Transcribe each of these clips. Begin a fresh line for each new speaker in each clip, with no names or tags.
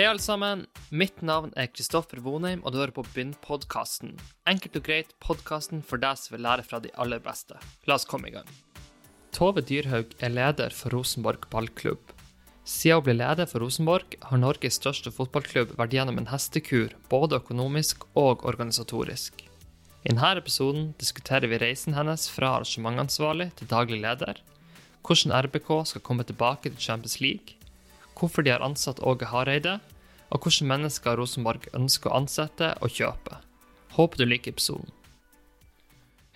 Hei, alle sammen. Mitt navn er Kristoffer Vonheim, og du hører på Bind-podkasten. Enkelt og greit podkasten for deg som vil lære fra de aller beste. La oss komme i gang. Tove Dyrhaug er leder for Rosenborg ballklubb. Siden hun ble leder for Rosenborg, har Norges største fotballklubb vært gjennom en hestekur, både økonomisk og organisatorisk. I denne episoden diskuterer vi reisen hennes fra arrangementansvarlig til daglig leder, hvordan RBK skal komme tilbake til Champions League, hvorfor de har ansatt Åge Hareide, og hvilke mennesker Rosenborg ønsker å ansette og kjøpe. Håper du liker episoden.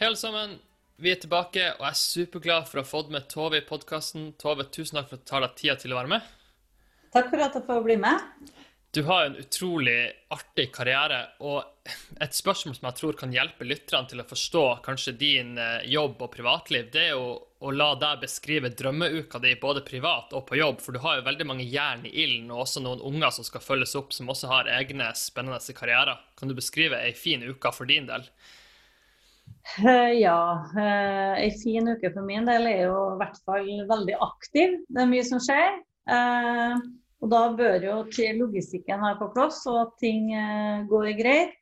Hei, alle sammen. Vi er tilbake, og jeg er superglad for å ha fått med Tove i podkasten. Tove, tusen takk for at du tar deg tida til å være med.
Takk for at jeg får bli med.
Du har en utrolig artig karriere, og et spørsmål som jeg tror kan hjelpe lytterne til å forstå kanskje din eh, jobb og privatliv, det er jo å la deg beskrive drømmeuka di både privat og på jobb, for du har jo veldig mange jern i ilden, og også noen unger som skal følges opp, som også har egne spennende karrierer. Kan du beskrive ei fin uke for din del?
Eh, ja, ei en fin uke for min del er jo i hvert fall veldig aktiv. Det er mye som skjer. Og da bør jo logistikken være på plass, og at ting eh, går greit.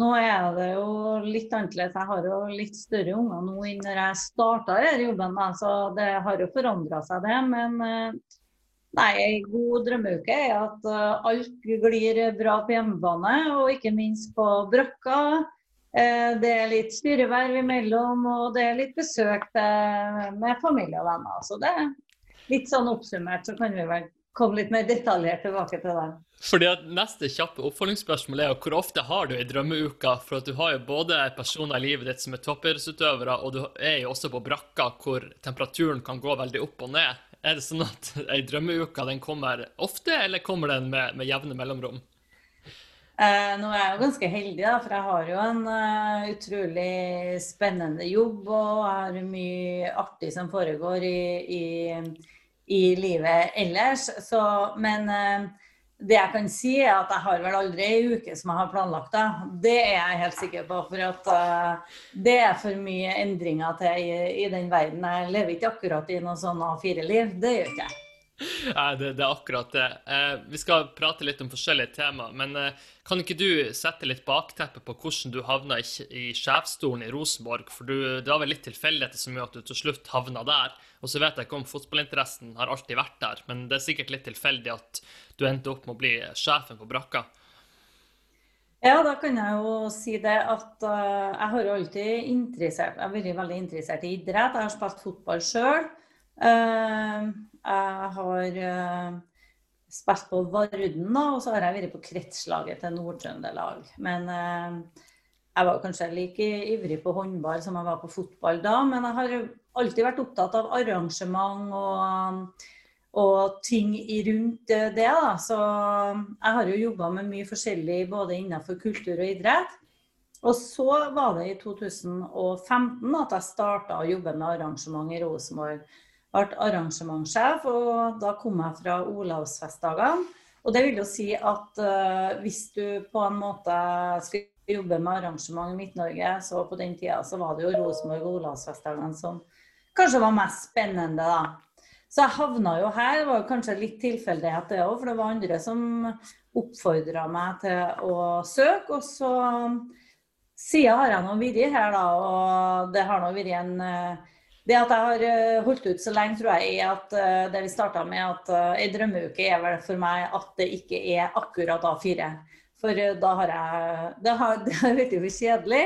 Nå er det jo litt annerledes. Jeg har jo litt større unger nå enn når jeg starta denne jobben. Så det har jo forandra seg, det. Men eh, nei, en god drømmeuke er at eh, alt glir bra på hjemmebane, og ikke minst på brakka. Det er litt styreverv imellom, og det er litt besøk med familie og venner. Så det er litt sånn oppsummert, så kan vi vel komme litt mer detaljert tilbake til det.
Fordi at Neste kjappe oppfølgingsspørsmål er jo hvor ofte har du ei drømmeuke? For at du har jo både personer i livet ditt som er toppidrettsutøvere, og du er jo også på brakka hvor temperaturen kan gå veldig opp og ned. Er det sånn at ei drømmeuke den kommer ofte, eller kommer den med, med jevne mellomrom?
Eh, nå er jeg jo ganske heldig, da, for jeg har jo en uh, utrolig spennende jobb. Og jeg har mye artig som foregår i, i i livet ellers. Så, men eh, det jeg kan si, er at jeg har vel aldri ei uke som jeg har planlagt det. Det er jeg helt sikker på. For at uh, det er for mye endringer til i, i, den verden. Jeg lever ikke akkurat i noe sånn A4-liv. Det gjør ikke jeg.
Nei, det, det, er akkurat det. Eh, vi skal prate litt om forskjellige tema, men eh, kan ikke du sette litt bakteppe på hvordan du havna i, i sjefsstolen i Rosenborg? For du, det var vel litt tilfeldigheter som gjorde at du til slutt havna der. Og så vet jeg ikke om fotballinteressen har alltid vært der, men det er sikkert litt tilfeldig at du endte opp med å bli sjefen på brakka.
Ja, da kan jeg jo si det at uh, jeg har alltid interessert, jeg har vært veldig interessert i idrett. Jeg har spilt fotball sjøl. Uh, jeg har uh, spilt på Varden, da, og så har jeg vært på kretslaget til Nord-Trøndelag. Men uh, jeg var kanskje like ivrig på håndball som jeg var på fotball da. Men jeg har alltid vært opptatt av arrangement og, og ting rundt det. da. Så jeg har jo jobba med mye forskjellig både innenfor kultur og idrett. Og så var det i 2015 at jeg starta å jobbe med arrangement i Rosenborg ble arrangementssjef, og da kom jeg fra Olavsfestdagene. Og det vil jo si at uh, hvis du på en måte skulle jobbe med arrangement i Midt-Norge, så på den tida så var det jo Rosenborg og Olavsfestdagene som kanskje var mest spennende, da. Så jeg havna jo her. Det var jo kanskje litt tilfeldighet det òg, for det var andre som oppfordra meg til å søke. Og så siden har jeg nå vært her, da, og det har nå vært en uh, det at jeg har eh, holdt ut så lenge, tror jeg er at eh, det vi starta med, at ei eh, drømmeuke er vel for meg at det ikke er akkurat A4. For da har jeg Det har, det har blitt jo kjedelig.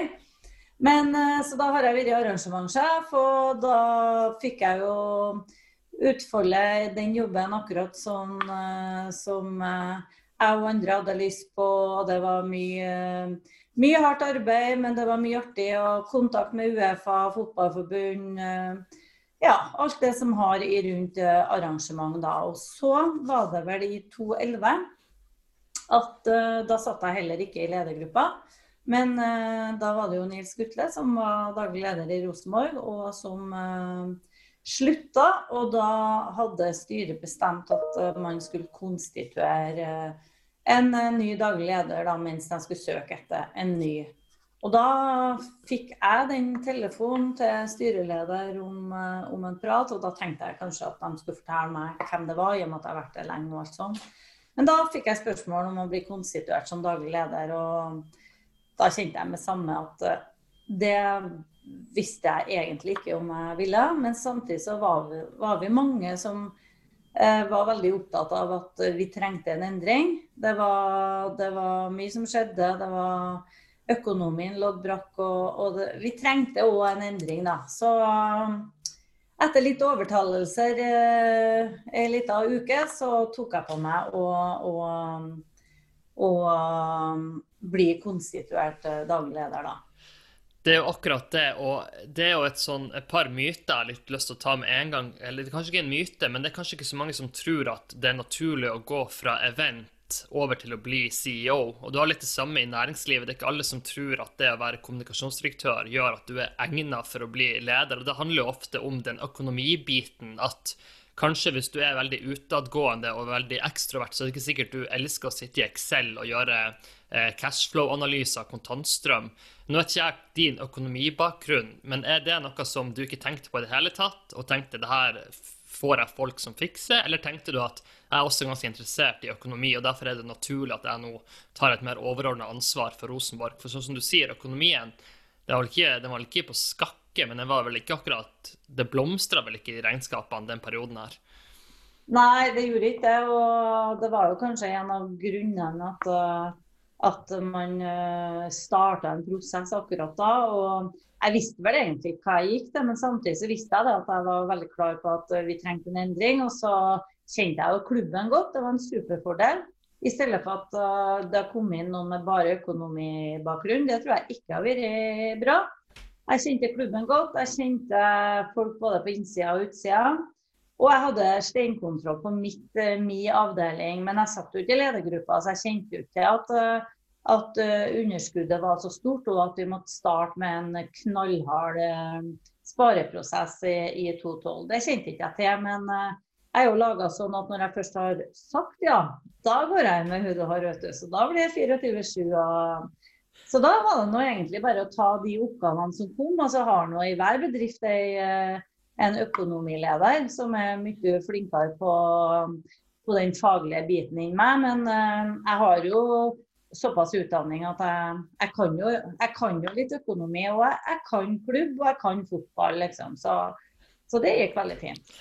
Men så da har jeg vært arrangementssjef, og da fikk jeg jo utfolde den jobben akkurat sånn som jeg og andre hadde lyst på. Og det var mye mye hardt arbeid, men det var mye artig. Og kontakt med Uefa, fotballforbund. Eh, ja, alt det som har i rundt eh, arrangement da. Og så var det vel i 2011 at uh, da satt jeg heller ikke i ledergruppa. Men da var det jo Nils Gutle som var daglig leder i Rosenborg, og som slutta. Og da hadde styret bestemt at man skulle konstituere en eh, ny daglig leder da, mens de skulle søke etter en ny. Og da fikk jeg den telefonen til styreleder om, eh, om, en prat, og da tenkte jeg kanskje at de skulle fortelle meg hvem det var, i og med at jeg har vært der lenge og alt sånt. Men da fikk jeg spørsmål om å bli konstituert som daglig leder, og da kjente jeg med samme at det visste jeg egentlig ikke om jeg ville. Men samtidig så var vi, var vi mange som eh, var veldig opptatt av at vi trengte en endring. Det var, det var mye som skjedde. det var Økonomien lå brakk, og, og det, vi trengte òg en endring, da. Så etter litt overtalelser eh, ei lita uke, så tok jeg på meg å, å, å bli konstituert eh, daglig leder, da.
Det er jo akkurat det, og det er jo et, sånn, et par myter jeg har litt lyst til å ta med en gang. Eller det er kanskje ikke en myte, men det er kanskje ikke så mange som tror at det er naturlig å gå fra event over til å bli CEO. Og du har litt det samme i næringslivet. Det er ikke alle som tror at det å være kommunikasjonsdirektør gjør at du er egnet for å bli leder. Og det handler jo ofte om den økonomibiten. at Kanskje hvis du er veldig utadgående og veldig ekstrovert, så er det ikke sikkert du elsker å sitte i Excel og gjøre eh, cashflow-analyser av kontantstrøm. Nå vet ikke jeg din økonomibakgrunn, men er det noe som du ikke tenkte på i det hele tatt, og tenkte det her får jeg folk som fikser, eller tenkte du at jeg er også ganske interessert i økonomi, og derfor er det naturlig at jeg nå tar et mer overordna ansvar for Rosenborg? For sånn som du sier, økonomien den var, ikke, den var ikke på skakke, men den var vel ikke akkurat Det blomstra vel ikke i regnskapene den perioden her?
Nei, det gjorde ikke det. Og det var jo kanskje en av grunnene at, at man eh, starta en prosess akkurat da. Og jeg visste vel egentlig hva jeg gikk til, men samtidig så visste jeg at jeg var veldig klar på at vi trengte en endring. Og så kjente jeg jo klubben godt. Det var en superfordel. I stedet for at eh, det har kommet inn noen med bare økonomibakgrunn. Det tror jeg ikke har vært bra. Jeg kjente klubben godt. Jeg kjente folk både på innsida og utsida. Og jeg hadde steinkontroll på mitt, eh, min avdeling, men jeg satt jo ikke i ledergruppa, så jeg kjente jo ikke at, eh, at eh, underskuddet var så stort, og at vi måtte starte med en knallhard spareprosess i, i 2012. Det kjente ikke jeg til, men jeg er jo laga sånn at når jeg først har sagt ja, da går jeg med hud og hår, vet. Så da blir det 24-7. så da var det nå egentlig bare å ta de oppgavene som kom. Og så har nå i hver bedrift ei, eh, en økonomileder som er mye flinkere på, på den faglige biten enn meg. Men jeg har jo såpass utdanning at jeg, jeg, kan, jo, jeg kan, jo, litt økonomi. Og jeg, kan klubb, og jeg kan fotball, liksom. Så, så det gikk veldig fint.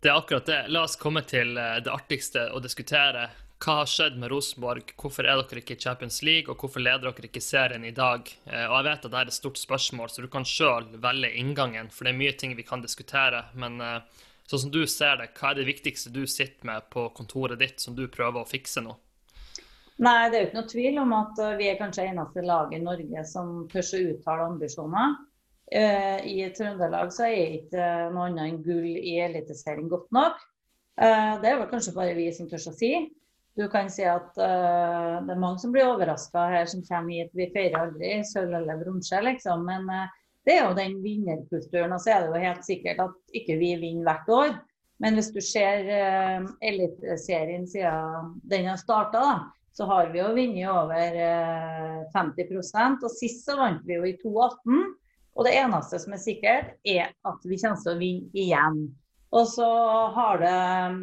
Det er akkurat det. La oss komme til eh, det artigste å diskutere. Hva har skjedd med Rosenborg? Hvorfor er dere ikke i Champions League, og hvorfor leder dere ikke serien i dag? Eh, og Jeg vet at det er et stort spørsmål, så du kan sjøl velge inngangen, for det er mye ting vi kan diskutere. Men eh, sånn som du ser det, hva er det viktigste du sitter med på kontoret ditt som du prøver å fikse nå?
Nei, det er jo ikke noe tvil om at eh, vi er kanskje eneste lag i Norge som tør å uttale ambisjoner. I Trøndelag så er ikke noe annet enn gull i Eliteserien godt nok. Det er vel kanskje bare vi som tør å si. Du kan si at uh, det er mange som blir overraska her som kommer hit. Vi feirer aldri sølv eller bronse, liksom. Men uh, det er jo den vinnerkulturen. Og så er det jo helt sikkert at ikke vi vinner hvert år. Men hvis du ser uh, Eliteserien siden den har starta, så har vi jo vunnet over uh, 50% Og sist så vant vi jo i 2018. Og det eneste som er sikkert, er at vi kommer til å vinne igjen. Og så har det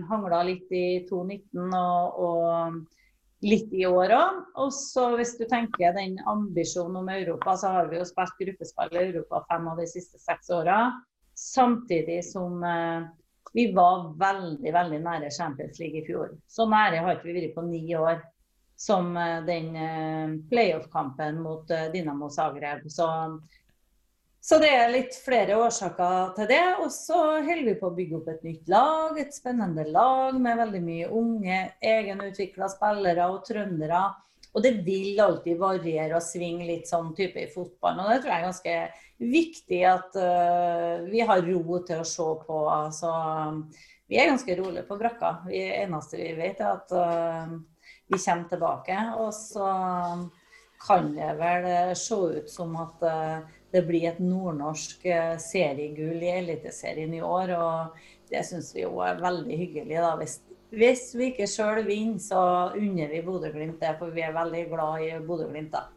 hangla litt i 2019 og, og litt i år òg. Og så hvis du tenker den ambisjonen om Europa, så har vi jo spilt gruppespill i Europa fem av de siste seks åra. Samtidig som eh, vi var veldig, veldig nære Champions League i fjor. Så nære har ikke vi vært på ni år som eh, den eh, playoff-kampen mot eh, Dinamo Zagreb. Så så det er litt flere årsaker til det. Og så holder vi på å bygge opp et nytt lag, et spennende lag med veldig mye unge, egenutvikla spillere og trøndere. Og det vil alltid variere og svinge litt sånn type i fotballen. Og det tror jeg er ganske viktig at uh, vi har ro til å se på. Altså, vi er ganske rolige på brakka. Det eneste vi vet, er at uh, vi kommer tilbake. Og så kan det vel se ut som at uh, det blir et nordnorsk eh, seriegull i Eliteserien i år. og Det syns vi jo er veldig hyggelig. da. Hvis, hvis vi ikke sjøl vinner, så unner vi Bodø-Glimt det, for vi er veldig glad i Bodø-Glimt. da.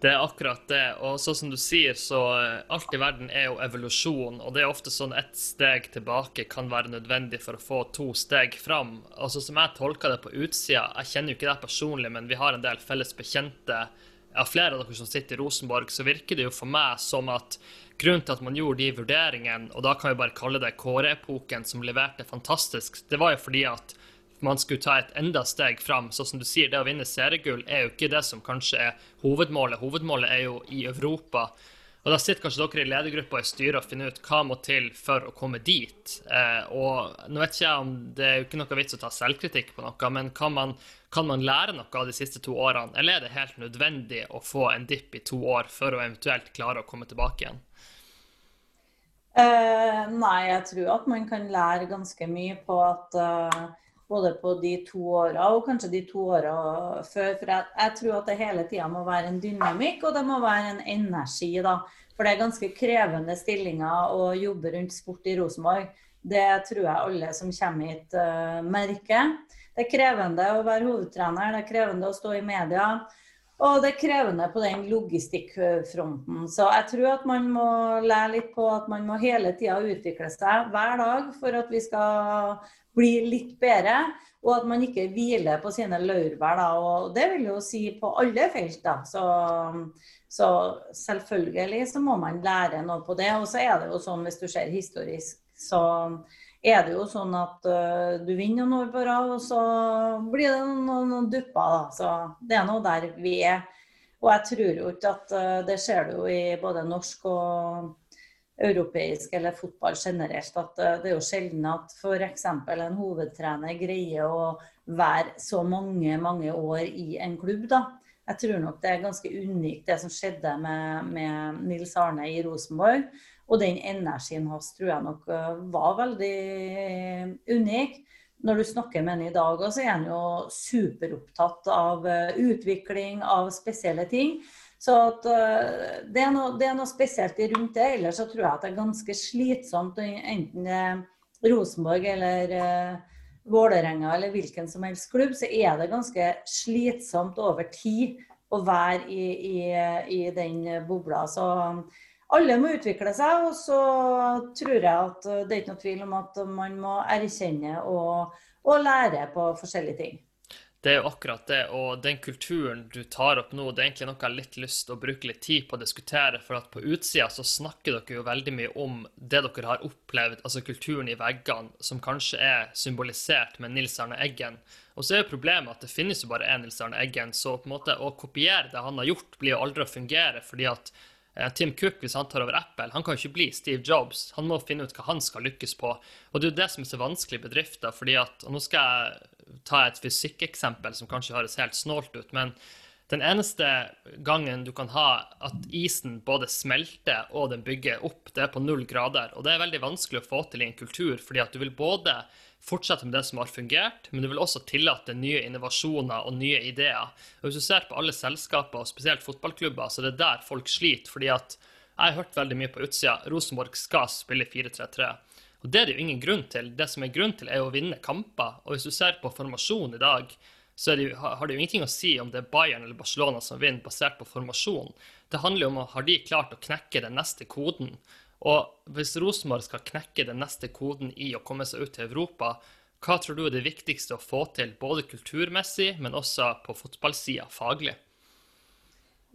Det er akkurat det. Og sånn som du sier, så eh, alt i verden er jo evolusjon. Og det er ofte sånn ett steg tilbake kan være nødvendig for å få to steg fram. Altså Som jeg tolker det på utsida, jeg kjenner jo ikke det personlig, men vi har en del felles bekjente av flere av dere som sitter i Rosenborg, så virker det jo for meg som at grunnen til at man gjorde de vurderingene, og da kan vi bare kalle det Kåre-epoken, som leverte fantastisk, det var jo fordi at man skulle ta et enda steg fram. Så som du sier, det å vinne seriegull er jo ikke det som kanskje er hovedmålet. Hovedmålet er jo i Europa. Og Da sitter kanskje dere i ledergruppa i styret og finner ut hva må til for å komme dit. Eh, og nå vet ikke jeg om Det er jo ikke noe vits å ta selvkritikk på noe, men kan man, kan man lære noe av de siste to årene? Eller er det helt nødvendig å få en dipp i to år for å eventuelt klare å komme tilbake igjen?
Uh, nei, jeg tror at man kan lære ganske mye på at uh, både på de to åra og kanskje de to åra før. For jeg, jeg, tror at det hele tida må være en dynamikk, og det må være en energi. da. For det er ganske krevende stillinger å jobbe rundt sport i Rosenborg. Det tror jeg alle som kommer hit uh, merker. Det er krevende å være hovedtrener, det er krevende å stå i media. Og det er krevende på den logistikkfronten. Så jeg tror at man må lære litt på at man må hele tida utvikle seg hver dag for at vi skal bli litt bedre. Og at man ikke hviler på sine laurbær. Og det vil jo si på alle felt. da. Så, så, selvfølgelig så må man lære noe på det. Og så er det jo sånn hvis du ser historisk, så er det jo sånn at uh, du vinner noen år på rad, og så blir det noen, noen dupper. Da. Så det er nå der vi er. Og jeg tror jo ikke at uh, det skjer du jo i både norsk og europeisk eller fotball generelt, at uh, det er jo sjelden at f.eks. en hovedtrener greier å være så mange, mange år i en klubb. da. Jeg tror nok det er ganske unikt det som skjedde med, med Nils Arne i Rosenborg. Og den energien hans tror jeg nok eh, var veldig eh, unik. Når du snakker med ham i dag, så er han jo superopptatt av eh, utvikling, av spesielle ting. Så at, det, er noe, det, er noe, spesielt rundt det. Ellers så tror jeg at det er ganske slitsomt, enten det er Rosenborg eller uh, Vålerenga eller hvilken som helst klubb, så er det ganske slitsomt over tid å være i, i, i den bobla. Så alle må utvikle seg, og så tror jeg at det er ikke noe tvil om at man må erkjenne og, og lære på forskjellige ting.
Det er jo akkurat det, og den kulturen du tar opp nå, det er egentlig noe jeg har litt lyst til å bruke litt tid på å diskutere. For at på utsida så snakker dere jo veldig mye om det dere har opplevd, altså kulturen i veggene, som kanskje er symbolisert med Nils Arne Eggen. Og så er jo problemet at det finnes jo bare én Nils Arne Eggen, så på en måte å kopiere det han har gjort, blir jo aldri å fungere. fordi at Eh, Tim Cook, hvis han tar over Apple, han kan jo ikke bli Steve Jobs. Han må finne ut hva han skal lykkes på. Og det er jo det som er så vanskelig i bedrifter. fordi at, og Nå skal jeg ta et fysikkeksempel som kanskje høres helt snålt ut. men den eneste gangen du kan ha at isen både smelter og den bygger opp, det er på null grader. Og det er veldig vanskelig å få til i en kultur, fordi at du vil både fortsette med det som har fungert, men du vil også tillate nye innovasjoner og nye ideer. Og Hvis du ser på alle selskaper, og spesielt fotballklubber, så er det der folk sliter. fordi at jeg har hørt veldig mye på utsida. Rosenborg skal spille 4-3-3. Og Det er det jo ingen grunn til. Det som er grunn til, er å vinne kamper. Og hvis du ser på formasjon i dag, så det har det jo ingenting å si om det er Bayern eller Barcelona som vinner basert på formasjon. Det handler jo om har de klart å knekke den neste koden. Og hvis Rosenborg skal knekke den neste koden i å komme seg ut til Europa, hva tror du er det viktigste å få til, både kulturmessig, men også på fotballsida faglig?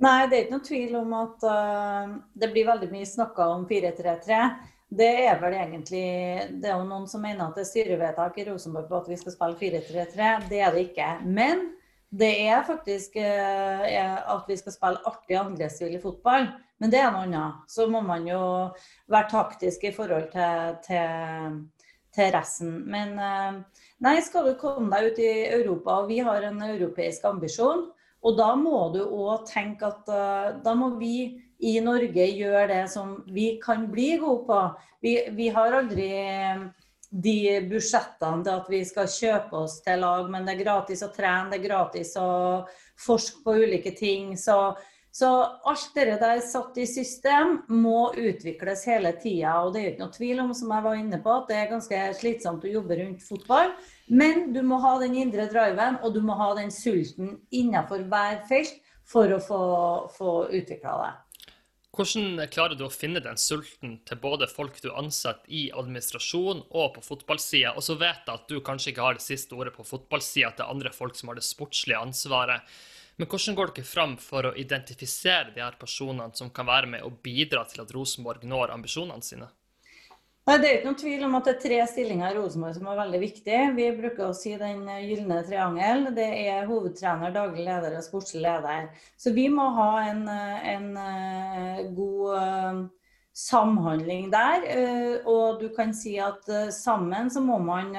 Nei, det er ikke noe tvil om at uh, det blir veldig mye snakka om 4-3-3. Det er vel egentlig Det er jo noen som mener at det er styrevedtak i Rosenborg på at vi skal spille 4-3-3. Det er det ikke. Men det er faktisk uh, at vi skal spille artig angrepsvillig fotball. Men det er noe annet. Så må man jo være taktisk i forhold til, til, til resten. Men eh, nei, skal du komme deg ut i Europa, og vi har en europeisk ambisjon, og da må du òg tenke at uh, da må vi i Norge gjør det som vi kan bli gode på. Vi, vi har aldri de budsjettene til at vi skal kjøpe oss til lag, men det er gratis å trene, det er gratis å forske på ulike ting. Så så alt det der satt i system må utvikles hele tida. Og det er ikke noe tvil om, som jeg var inne på, at det er ganske slitsomt å jobbe rundt fotball. Men du må ha den indre driven, og du må ha den sulten innenfor hver felt for å få, få utvikla det.
Hvordan klarer du å finne den sulten til både folk du ansetter i administrasjon og på fotballsida, og så vet jeg at du kanskje ikke har det siste ordet på fotballsida til andre folk som har det sportslige ansvaret. Men hvordan går dere fram for å identifisere de her personene som kan være med og bidra til at Rosenborg når ambisjonene sine?
Nei, Det er ikke noen tvil om at det er tre stillinger i Rosenborg som er veldig viktige. Vi bruker å si den gylne triangel. Det er hovedtrener, daglig leder og sportslig leder. Så vi må ha en, en eh, god eh, samhandling der. Eh, og du kan si at sammen så må man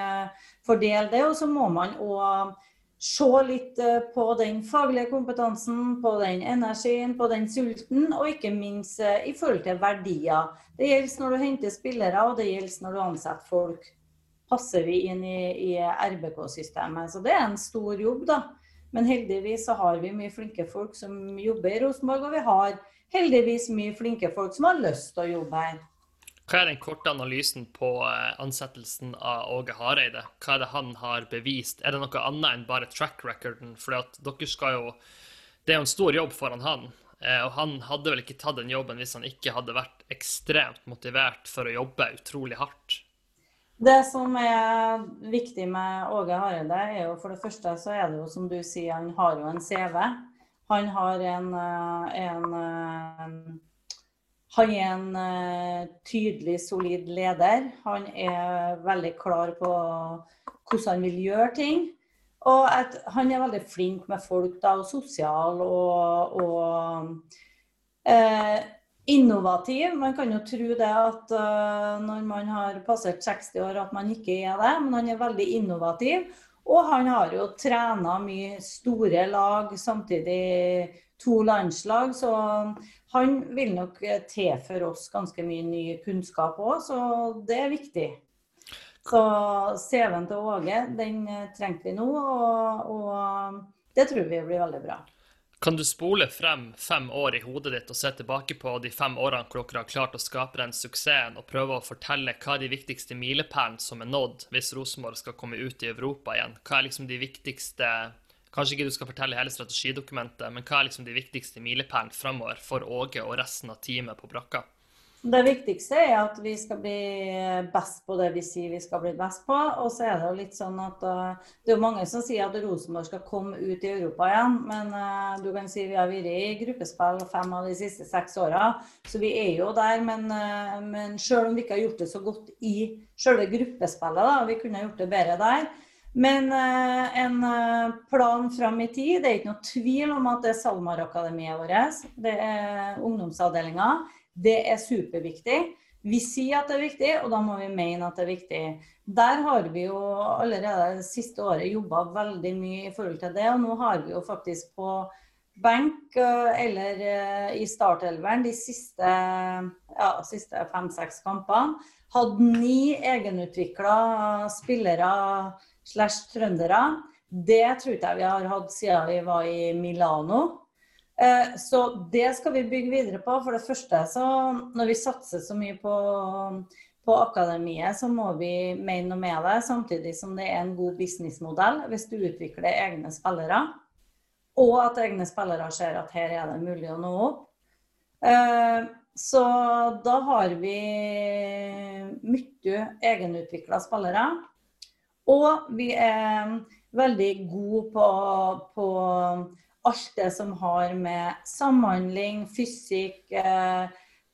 fordele det, og så må man òg se litt eh, på den faglige kompetansen, på den energien, på den sulten, og ikke minst eh, i forhold til verdier. Det gjelder når du henter spillere, og det gjelder når du ansetter folk. Passer vi inn i, i RBK-systemet? Så det er en stor jobb, da. Men heldigvis så har vi mye flinke folk som jobber i Rosenborg, og vi har heldigvis mye flinke folk som har lyst til å jobbe her.
Hva er den korte analysen på eh, ansettelsen av Åge Hareide? Hva er det han har bevist? Er det noe annet enn bare track recorden? For dere skal jo Det er jo en stor jobb foran han. Eh, og han hadde vel ikke tatt den jobben hvis han ikke hadde vært ekstremt motivert for å jobbe utrolig hardt.
Det som er viktig med Åge Hareide, er jo for det første så er det jo som du sier, han har jo en CV. Han har en, eh, en han er en uh, tydelig, solid leder. Han er veldig klar på hvordan han vil gjøre ting. Og at han er veldig flink med folk da, og sosial og, og eh, innovativ. Man kan jo tro det at uh, når man har passert 60 år at man ikke er det, men han er veldig innovativ. Og han har jo trena mye store lag, samtidig to landslag. Så han vil nok tilføre oss ganske mye ny kunnskap òg, så det er viktig. Så CV-en til Åge, den trengte vi nå, og, og det tror vi blir veldig bra.
Kan du spole frem fem år i hodet ditt og se tilbake på de fem årene hvor dere har klart å skape den suksessen, og prøve å fortelle hva er de viktigste milepælene som er nådd hvis Rosenborg skal komme ut i Europa igjen? Hva er liksom de viktigste Kanskje ikke du skal fortelle hele strategidokumentet, men hva er liksom de viktigste milepælene framover for Åge og resten av teamet på brakka?
Det viktigste er at vi skal bli best på det vi sier vi skal bli best på. Og så er det jo litt sånn at uh, det er mange som sier at Rosenborg skal komme ut i Europa igjen. Men uh, du kan si vi har vært i gruppespill fem av de siste seks åra, så vi er jo der. Men, uh, men selv om vi ikke har gjort det så godt i selve gruppespillet, da, vi kunne gjort det bedre der, men eh, en eh, plan fram i tid, det er ikke noe tvil om at det er SalMar-akademiet vårt. Det er ungdomsavdelinga. Det er superviktig. Vi sier at det er viktig, og da må vi mene at det er viktig. Der har vi jo allerede det siste året jobba veldig mye i forhold til det. Og nå har vi jo faktisk på benk eh, eller i startelveren de siste, ja, siste fem-seks kampene hatt ni egenutvikla spillere slash trøndere. Det tror jeg vi har hatt siden vi var i Milano. Eh, så det skal vi bygge videre på. For det første, så når vi satser så mye på, på akademiet, så må vi mene noe med det. Samtidig som det er en god businessmodell hvis du utvikler egne spillere. Og at egne spillere ser at her er det mulig å nå opp. Eh, så da har vi mye egenutvikla spillere. Og vi er veldig gode på, på alt det som har med samhandling, fysikk, eh,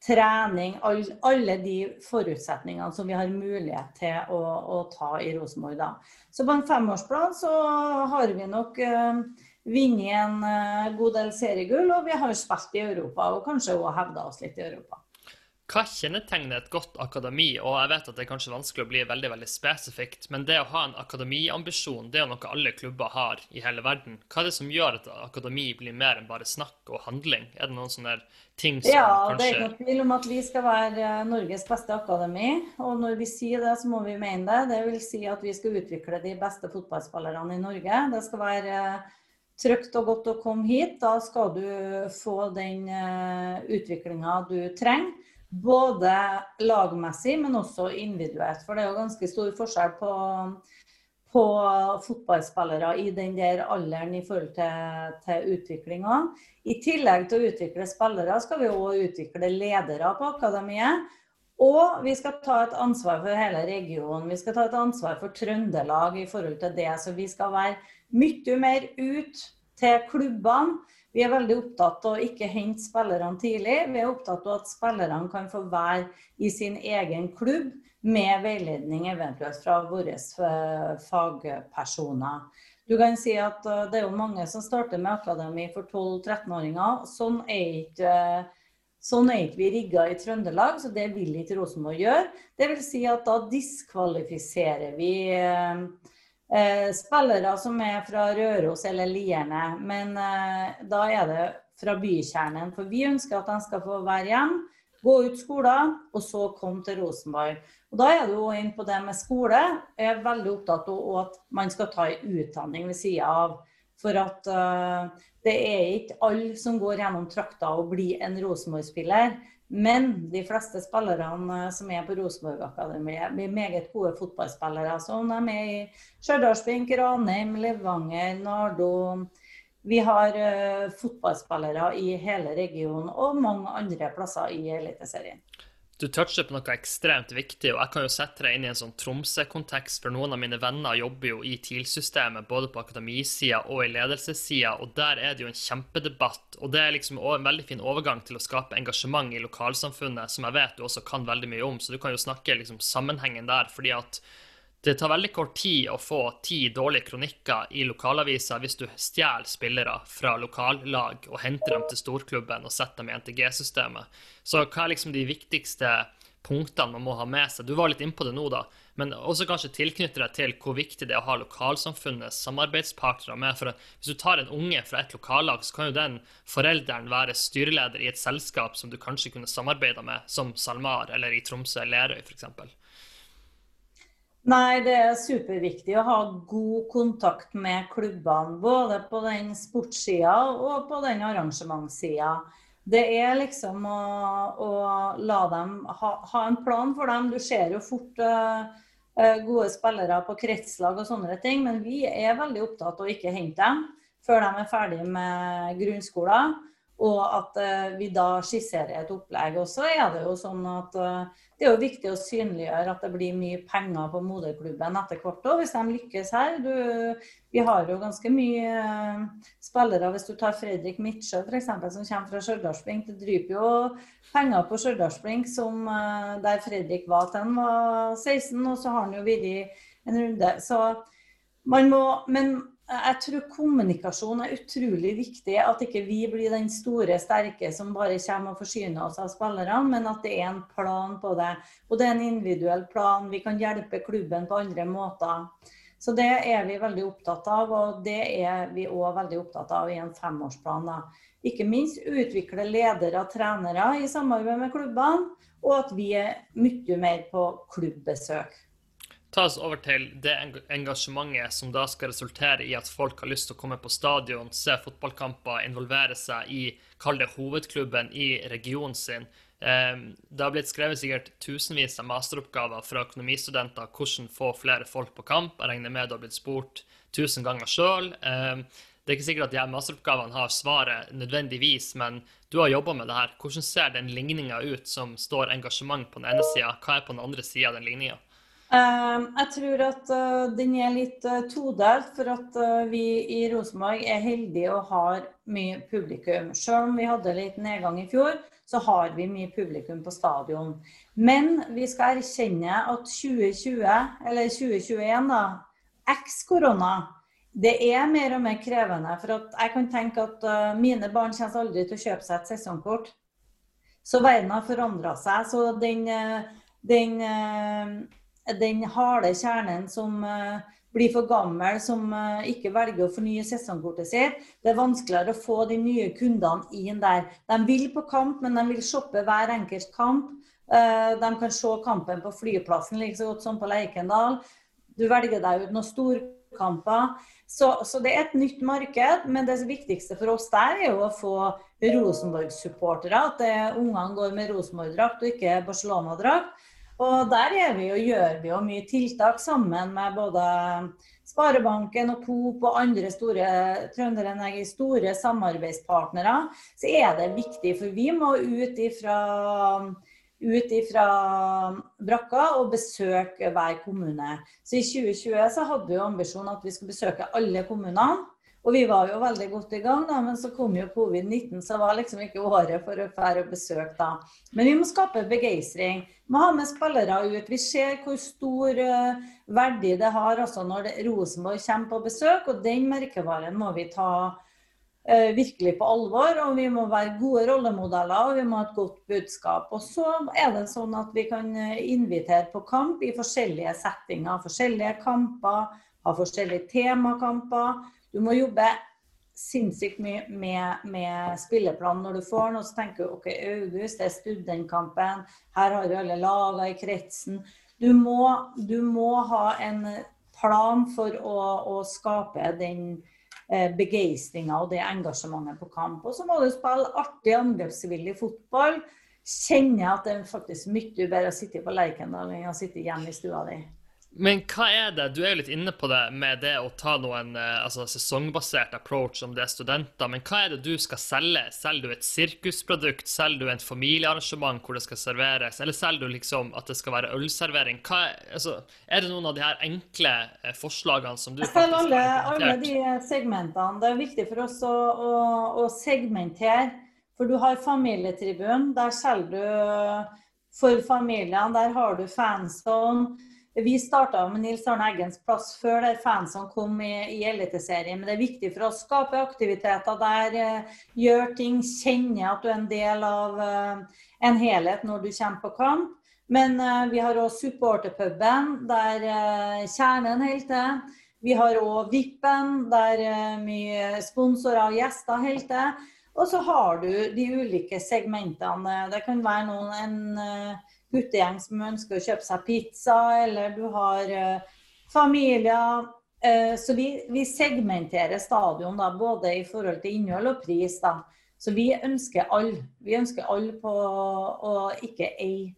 trening all, Alle de forutsetningene som vi har mulighet til å, å ta i Rosenborg. Så på en femårsplan så har vi nok eh, vunnet en eh, god del seriegull, og vi har spilt i Europa og kanskje òg hevda oss litt i Europa.
Hva kjennetegner et godt akademi? Og jeg vet at det er kanskje vanskelig å bli veldig veldig spesifikt, men det å ha en akademiambisjon, det er noe alle klubber har i hele verden. Hva er det som gjør at akademi blir mer enn bare snakk og handling? Er det noen sånne ting som
ja,
kanskje Ja,
det er ikke tvil om at vi skal være eh, Norges beste akademi. Og når vi sier det, så må vi mene det. Det vil si at vi skal utvikle de beste fotballspillerne i Norge. Det skal være eh, trygt og godt å komme hit. Da skal du få den eh, utviklinga du trenger. Både lagmessig, men også individuelt. For det er jo ganske stor forskjell på, på fotballspillere i den der alderen i forhold til, til utviklinga. I tillegg til å utvikle spillere, skal vi òg utvikle ledere på akademiet. Og vi skal ta et ansvar for hele regionen. Vi skal ta et ansvar for Trøndelag i forhold til det. Så vi skal være mye mer ut til klubbene. Vi er veldig opptatt av å ikke hente spillerne tidlig. Vi er opptatt av at spillerne kan få være i sin egen klubb med veiledning eventuelt fra våre eh, fagpersoner. Du kan si at eh, Det er jo mange som starter med akademi for 12-13-åringer. Sånn er ikke Sånn er ikke vi rigga i Trøndelag, så det vil ikke Rosenborg gjøre. Det vil si at da diskvalifiserer vi eh, eh, spillere som er fra Røros eller Lierne. Men eh, da er det fra bykjernen. For vi ønsker at de skal få være hjemme, gå ut skolen, og så komme til Rosenborg. Og Da er du òg inn på det med skole. Jeg er veldig opptatt av at man skal ta en utdanning ved sida av. For at uh, det er ikke alle som går gjennom trakta og blir en Rosenborg-spiller. Men de fleste spillerne uh, som er på Rosenborg-akademiet, blir meget gode fotballspillere. Så de er i Stjørdalsblink, Ranheim, Levanger, Nardo Vi har uh, fotballspillere i hele regionen og mange andre plasser i Eliteserien.
Du toucher på noe ekstremt viktig, og jeg kan jo sette deg inn i en sånn Tromsø-kontekst, for noen av mine venner jobber jo i TIL-systemet, både på akademisida og i ledelsessida, og der er det jo en kjempedebatt. Og det er liksom en veldig fin overgang til å skape engasjement i lokalsamfunnet, som jeg vet du også kan veldig mye om, så du kan jo snakke liksom sammenhengen der, fordi at det tar veldig kort tid å få ti dårlige kronikker i lokalaviser hvis du stjeler spillere fra lokallag og henter dem til storklubben og setter dem i NTG-systemet. Så hva er liksom de viktigste punktene man må ha med seg? Du var litt innpå det nå, da, men også kanskje tilknytte deg til hvor viktig det er å ha lokalsamfunnets samarbeidspartnere med. For hvis du tar en unge fra et lokallag, så kan jo den forelderen være styreleder i et selskap som du kanskje kunne samarbeida med, som SalMar eller i Tromsø Lerøy f.eks.
Nei, det er superviktig å ha god kontakt med klubbene. Både på den sportssida og på den arrangementssida. Det er liksom å, å la dem ha, ha, en plan for dem. Du ser jo fort uh, gode spillere på kretslag og sånne ting, men vi er veldig opptatt av å ikke hente dem før de er ferdig med grunnskolen. Og at uh, vi da skisserer et opplegg. Og så er det jo sånn at uh, det er jo viktig å synliggjøre at det blir mye penger på moderklubben etter hvert òg, hvis de lykkes her. Du, vi har jo ganske mye uh, spillere. Hvis du tar Fredrik Midtsjø f.eks., som kommer fra Stjørdalsblink. Det dryper jo penger på Stjørdalsblink der Fredrik var til han var 16, og så har han jo vært en runde. Så man må Men jeg tror kommunikasjon er utrolig viktig. At ikke vi blir den store, sterke som bare kommer og forsyner oss av spillerne, men at det er en plan på det. Og det er en individuell plan. Vi kan hjelpe klubben på andre måter. Så det er vi veldig opptatt av, og det er vi òg veldig opptatt av i en femårsplan. Da. Ikke minst utvikle ledere og trenere i samarbeid med klubbene, og at vi er mye mer på klubbbesøk
ta oss over til det engasjementet som da skal resultere i at folk har lyst til å komme på stadion, se fotballkamper, involvere seg i kall det hovedklubben i regionen sin. Ehm, det har blitt skrevet sikkert tusenvis av masteroppgaver fra økonomistudenter hvordan få flere folk på kamp. Jeg regner med det har blitt spurt tusen ganger sjøl. Ehm, det er ikke sikkert at de her masteroppgavene har svaret nødvendigvis, men du har jobba med det her. Hvordan ser den ligninga ut som står engasjement på den ene sida? Hva er på den andre sida av den ligninga?
Ehm, jeg tror at uh, den er litt uh, todelt, for at uh, vi i Rosenborg er heldige og har mye publikum. Selv om vi hadde litt nedgang i fjor, så har vi mye publikum på stadion. Men vi skal erkjenne at 2020, eller 2021, da, eks korona, det er mer og mer krevende. For jeg kan tenke at mine barn kommer aldri til å kjøpe seg et sesongkort. Så verden har forandra seg. Så den, den den harde kjernen som uh, blir for gammel, som uh, ikke velger å fornye sesongkortet sitt. Det er vanskeligere å få de nye kundene inn der. De vil på kamp, men de vil shoppe hver enkelt kamp. Uh, de kan se kampen på flyplassen like så godt som på Leikendal. Du velger deg ut noen storkamper. Så, så, det er et nytt marked, men det viktigste for oss der er jo å få Rosenborg-supportere. At ungene går med Rosenborg-drakt og ikke Barcelona-drakt. Og der vi jo, gjør vi jo mye tiltak sammen med både Sparebanken og Coop og andre store Trønderenergi, store samarbeidspartnere, så er det viktig. For vi må ut ifra ut ifra brakka og besøke hver kommune. Så I 2020 så hadde vi jo ambisjonen at vi skulle besøke alle kommunene. Og vi var jo veldig godt i gang, da, men så kom jo covid-19, så var liksom ikke året for å fære og besøke da. Men vi må skape begeistring. Må ha med spillere ut. Vi ser hvor stor uh, verdi det har også når Rosenborg kommer på besøk, og den merkevaren må vi ta uh, virkelig på alvor. Og vi må være gode rollemodeller, og vi må ha et godt budskap. Og så er det sånn at vi kan eh, invitere på kamp i forskjellige settinger, forskjellige kamper, ha forskjellige temakamper. Du må jobbe sinnssykt mye med, med spilleplanen når du får den. Og så tenker du OK, August, det er studentkampen. Her har vi alle lagene i kretsen. Du må, du må, ha en plan for å, å skape den eh, begeistringa og det engasjementet på kamp. Og så må du spille artig, angrepsvillig fotball. Kjenne at det er faktisk mye bedre å sitte på Lerkendal enn å sitte hjemme i stua di.
Men hva er det, du er jo litt inne på det med det å ta noen eh, altså, sesongbasert approach om det er studenter, men hva er det du skal selge? Selger du et sirkusprodukt, selger du et familiearrangement hvor det skal serveres, eller selger du liksom at det skal være ølservering? Hva, altså, er det noen av de her enkle eh, forslagene som du
Jeg selger alle, alle de segmentene. Det er viktig for oss å, å, å segmentere. For du har familietribunen, der selger du for familiene, der har du fanzone. Vi starta med Nils Arne Eggens plass før der fansene kom i, i Eliteserien. Men det er viktig for oss å skape aktiviteter der, uh, gjør ting, kjenne at du er en del av uh, en helhet når du kommer på kamp. Men uh, vi har òg supporterpuben, der kjernen holder til. Vi har òg Vippen, der mye sponsorer og gjester holder til. Og så har du de ulike segmentene. Det kan være noen en guttegjeng som ønsker å kjøpe seg pizza, eller du har uh, familier. Uh, så vi, vi, segmenterer stadion da, både i forhold til innhold og pris. da. Så vi ønsker alle. Vi ønsker alle på å ikke ei,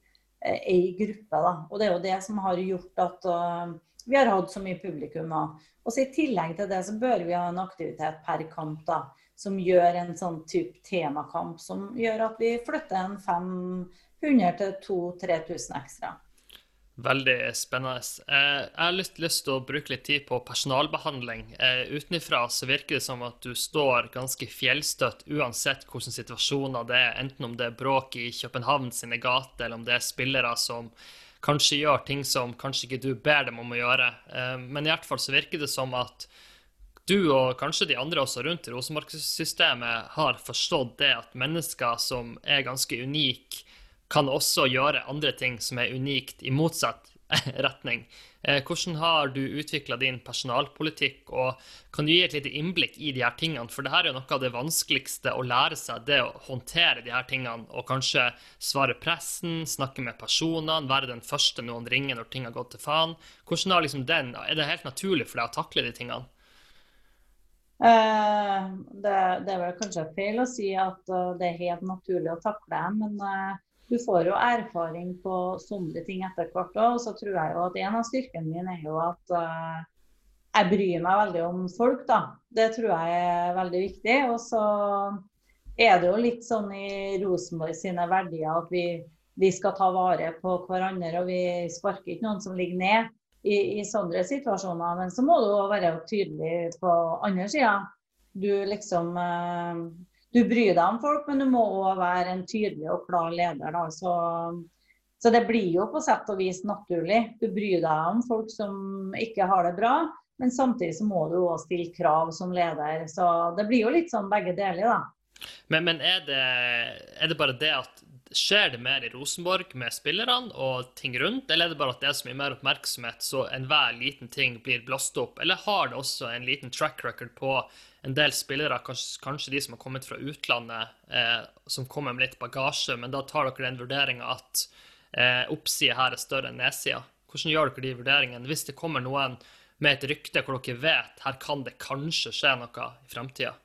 eh, ei gruppe. da. Og det er jo det som har gjort at uh, vi har hatt så mye publikum. Og så I tillegg til det så bør vi ha en aktivitet per kamp. da, Som gjør en sånn type temakamp som gjør at vi flytter en fem 100 000-3000 ekstra.
Veldig spennende. Eh, jeg har lyst, lyst, til å bruke litt tid på personalbehandling. Eh, utenfra så virker det som at du står ganske fjellstøtt uansett hvilke situasjoner det er, enten om det er bråk i København sine gater, eller om det er spillere som kanskje gjør ting som kanskje ikke du ber dem om å gjøre. Eh, men i hvert fall så virker det som at du og kanskje de andre også rundt i Rosenborg-systemet har forstått det at mennesker som er ganske unike, kan også gjøre andre ting som er unikt i motsatt retning. Eh, hvordan har du utvikla din personalpolitikk, og kan du gi et lite innblikk i de her tingene? For det her er jo noe av det vanskeligste å lære seg, det å håndtere de her tingene og kanskje svare pressen, snakke med personene, være den første noen ringer når ting har gått til faen. Hvordan har liksom den, Er det helt naturlig for deg å takle de tingene?
Uh, det, det, er vel kanskje feil å si at uh, det er helt naturlig å takle, men uh, du får jo erfaring på sånne ting etter hvert òg. Så tror jeg jo at en av styrkene mine er jo at uh, jeg bryr meg veldig om folk, da. Det tror jeg er veldig viktig. Og så er det jo litt sånn i Rosenborg sine verdier at vi, vi skal ta vare på hverandre. Og vi sparker ikke noen som ligger ned i, i sånne situasjoner. Men så må du òg være tydelig på andre sida. Du liksom uh, du bryr deg om folk, men du må òg være en tydelig og klar leder. Da. Så, så, det blir jo på sett og vis naturlig. Du bryr deg om folk som ikke har det bra, men samtidig så må du òg stille krav som leder. Så det blir jo litt sånn begge deler, da.
Men, men er, det, er det bare det at Skjer det mer i Rosenborg med spillerne og ting rundt, eller er det bare at det er så mye mer oppmerksomhet, så enhver liten ting blir blåst opp? Eller har det også en liten track record på en del spillere, kanskje, kanskje de som har kommet fra utlandet, eh, som kommer med litt bagasje, men da tar dere den vurderinga at eh, oppsida her er større enn nedsida? Hvordan gjør dere de vurderingene? Hvis det kommer noen med et rykte hvor dere vet her kan det kanskje skje noe i fremtida?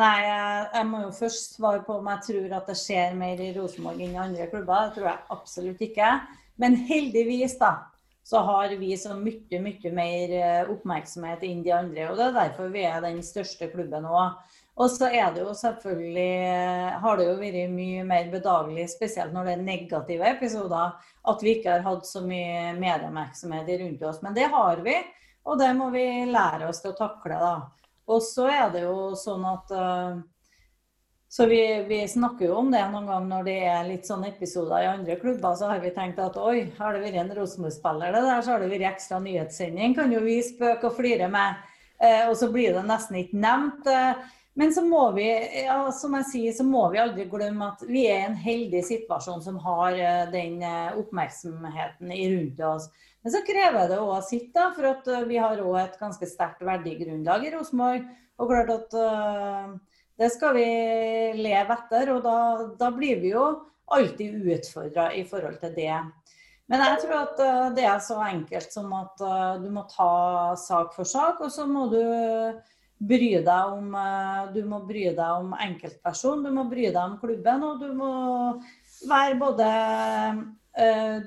Nei, jeg må jo først svare på om jeg tror at det skjer mer i Rosenborg enn i andre klubber. Det tror jeg absolutt ikke. Men heldigvis, da, så har vi så mye, mye mer eh, oppmerksomhet enn de andre. Og det er derfor vi er den største klubben òg. Og så er det jo selvfølgelig eh, har det jo vært mye mer bedagelig, spesielt når det er negative episoder, at vi ikke har hatt så mye medieoppmerksomhet rundt oss. Men det har vi, og det må vi lære oss til å takle, da. Og så er det jo sånn at uh, så vi, vi, snakker jo om det noen gang når det er litt sånne episoder i andre klubber. Så har vi tenkt at oi, har det vært en Rosenborg-spiller det der, så har det vært ekstra nyhetssending. Kan jo vi spøke og flire med. Uh, og så blir det nesten ikke nevnt. Uh, men så må vi, ja, som jeg sier, så må vi aldri glemme at vi er i en heldig situasjon som har den oppmerksomheten rundt oss. Men så krever det òg sitt, da, for at eh, vi har òg et ganske sterkt verdigrunnlag i Rosenborg. Og klart at uh, det skal vi leve etter, og da, da blir vi jo alltid utfordra i forhold til det. Men jeg tror at uh, det er så enkelt som at uh, du må ta sak for sak, og så må du bry deg om, du må bry deg om enkeltperson, du må bry deg om klubben, og du må være både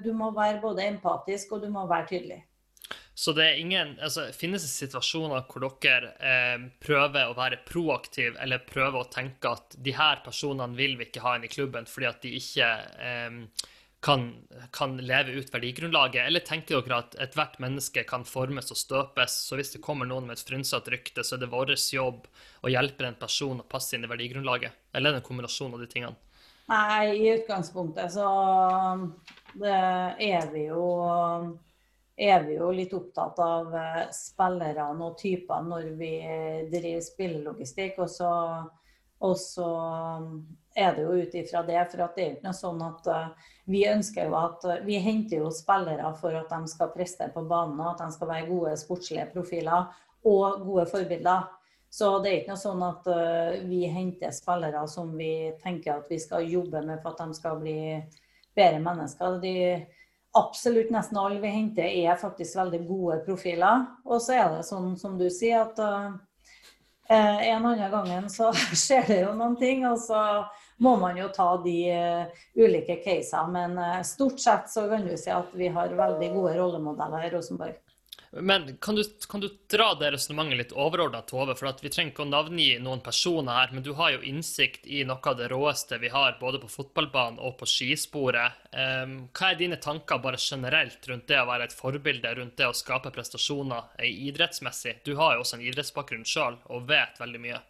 du må være både empatisk og du må være tydelig.
Så det er ingen, altså, finnes det situasjoner hvor dere eh, prøver å være proaktive, eller prøver å tenke at de her personene vil vi ikke ha inn i klubben fordi at de ikke eh, kan, kan, leve ut verdigrunnlaget? Eller tenker dere at ethvert menneske kan formes og støpes, så hvis det kommer noen med et frynsete rykte, så er det vår jobb å hjelpe den personen å passe inn i verdigrunnlaget? Eller er det en kombinasjon av de tingene?
Nei, i utgangspunktet så er vi jo er vi jo litt opptatt av eh, spillerne og typene når vi driver spillelogistikk. Og så, og så er det jo ut ifra det. For det er jo ikke noe sånn at uh, vi ønsker jo at Vi henter jo spillere for at de skal prestere på banen, og at de skal være gode sportslige profiler og gode forbilder. Så det er ikke noe sånn at vi henter spillere som vi tenker at vi skal jobbe med for at de skal bli bedre mennesker. De, absolutt nesten alle vi henter er faktisk veldig gode profiler. Og så er det sånn som du sier, at uh, en annen gangen så skjer det jo noen ting. Og så må man jo ta de uh, ulike casene. Men uh, stort sett så kan du si at vi har veldig gode rollemodeller i Rosenborg.
Men kan du, kan du dra det resonnementet litt overordna, Tove? For vi trenger ikke å navngi noen personer her, men du har jo innsikt i noe av det råeste vi har, både på fotballbanen og på skisporet. Um, hva er dine tanker bare generelt rundt det å være et forbilde, rundt det å skape prestasjoner idrettsmessig? Du har jo også en idrettsbakgrunn sjøl og vet veldig mye.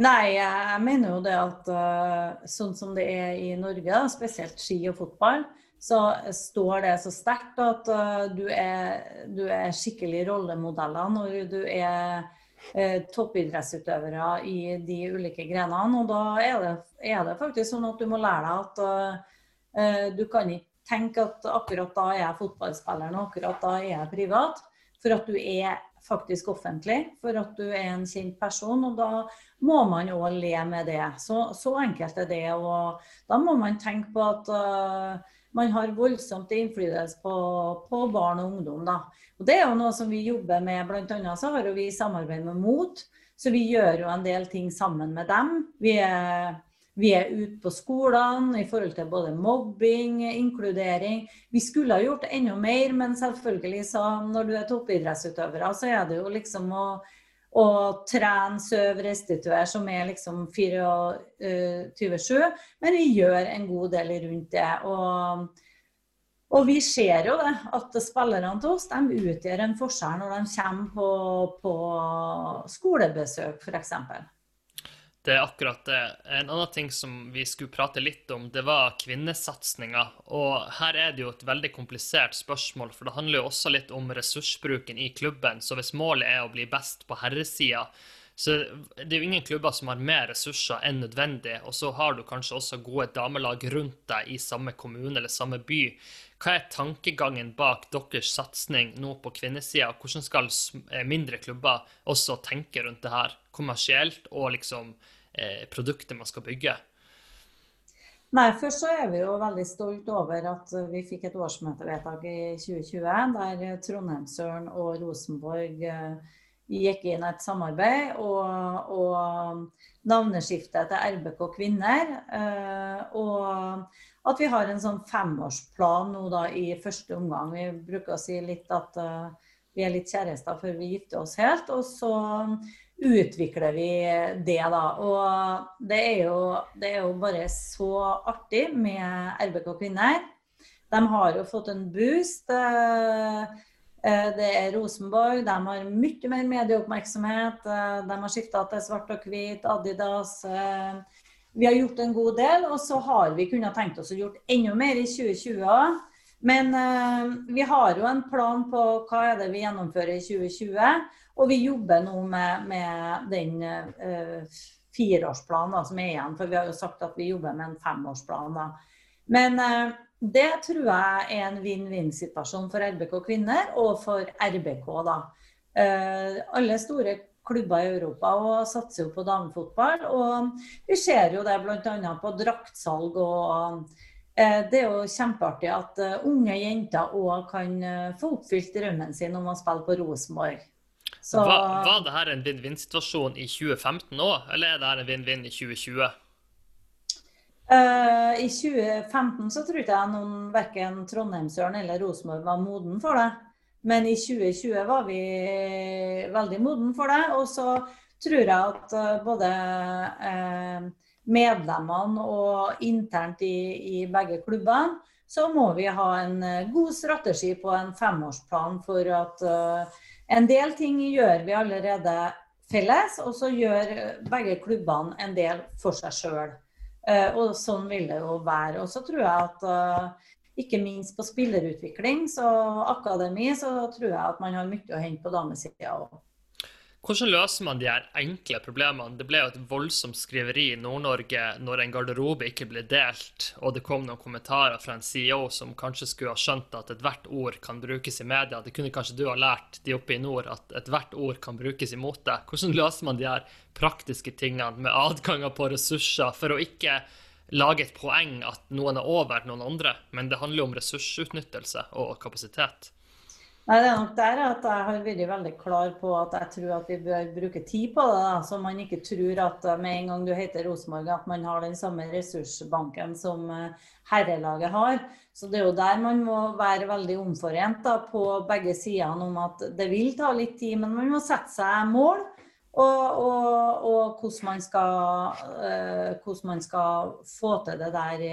Nei, jeg mener jo det at uh, sånn som det er i Norge, spesielt ski og fotball, så står det så sterkt at uh, du, er, du, er, skikkelig rollemodeller når du er uh, toppidrettsutøvere i de ulike grenene. Og da er det, er det, faktisk sånn at du må lære deg at uh, du kan ikke tenke at akkurat da er jeg fotballspilleren, og akkurat da er jeg privat. For at du er faktisk offentlig, for at du er en kjent person. Og da må man òg le med det. Så, så, enkelt er det. Og da må man tenke på at man har voldsomt innflytelse på, på, barn og ungdom. Da. Og Det er jo noe som vi jobber med. Blant annet så har vi samarbeid med MOT, så vi gjør jo en del ting sammen med dem. Vi er, vi er ute på skolene i forhold til både mobbing, inkludering. Vi skulle ha gjort enda mer, men selvfølgelig så når du er toppidrettsutøver, så er det jo liksom å og trene, søve, restituere, som er liksom 24-7. Men vi gjør en god del rundt det. Og, og vi ser jo det, at spillerne til oss de utgjør en forskjell når de kommer på, på skolebesøk, f.eks.
Det er akkurat det. En annen ting som vi skulle prate litt om, det var kvinnesatsinga. Og her er det jo et veldig komplisert spørsmål, for det handler jo også litt om ressursbruken i klubben. Så hvis målet er å bli best på herresida, så det er jo ingen klubber som har mer ressurser enn nødvendig. Og så har du kanskje også gode damelag rundt deg i samme kommune eller samme by. Hva er tankegangen bak deres satsing nå på kvinnesida? Hvordan skal mindre klubber også tenke rundt det her, kommersielt og liksom produktet man skal bygge?
Nei, Først så er vi jo veldig stolt over at vi fikk et årsmøtevedtak i 2020 der Trondheimsøren og Rosenborg eh, gikk inn et samarbeid og, og navneskiftet til RBK Kvinner. Og at vi har en sånn femårsplan nå da i første omgang. Vi bruker å si litt at vi er litt kjærester før vi gifter oss helt. Og så utvikler vi det, da. Og det er jo, det er jo bare så artig med RBK Kvinner. De har jo fått en boost. Eh, eh, det er Rosenborg. De har mye mer medieoppmerksomhet. Eh, de har skifta til svart og hvit, Adidas. Vi har gjort en god del, og så har vi kunnet tenkt oss å gjort enda mer i 2020 Men vi har jo en plan på hva er det vi gjennomfører i 2020. Og vi jobber nå med, med den uh, fireårsplanen som er igjen. For vi har jo sagt at vi jobber med en femårsplan. da. Men uh, det tror jeg er en vinn-vinn-situasjon for RBK kvinner og for RBK. da. Uh, alle store klubber i Europa og satser jo på damefotball. Og vi ser jo det bl.a. på draktsalg og det er jo kjempeartig at unge jenter òg kan få oppfylt drømmen sin om å spille på Rosenborg.
Så... Var, var det her en vinn-vinn-situasjon i 2015 òg, eller er det her en vinn-vinn i 2020?
Uh, I 2015 så tror jeg noen verken Trondheimsøren eller Rosenborg var moden for det. Men i 2020 var vi veldig moden for det. Og så tror jeg at uh, både uh, medlemmene og internt i, i, begge klubbene, så må vi ha en eh, god strategi på en femårsplan for at en del ting gjør vi allerede felles, og så gjør begge klubbene en del for seg sjøl. Eh, og sånn vil det jo være. Og så tror jeg at eh, ikke minst på spillerutvikling og akademi, så tror jeg at man har mye å hente på damesida òg.
Hvordan løser man de her enkle problemene? Det ble jo et voldsomt skriveri i Nord-Norge når en garderobe ikke ble delt, og det kom noen kommentarer fra en CEO som kanskje skulle ha skjønt at ethvert ord kan brukes i media. Det kunne kanskje du ha lært de oppe i nord, at ethvert ord kan brukes imot deg. Hvordan løser man de her praktiske tingene med adganger på ressurser, for å ikke lage et poeng at noen er over noen andre, men det handler jo om ressursutnyttelse og kapasitet?
Nei, det er nok der at jeg har vært veldig klar på at jeg tror at vi bør bruke tid på det. Da. Så man ikke tror at med en gang du heter Rosenborg, at man har den samme ressursbanken som eh, herrelaget har. Så det er jo der man må være veldig omforent da, på begge sidene om at det vil ta litt tid, men man må sette seg mål. Og, og, og hvordan, man skal, uh, hvordan, man skal, få til det der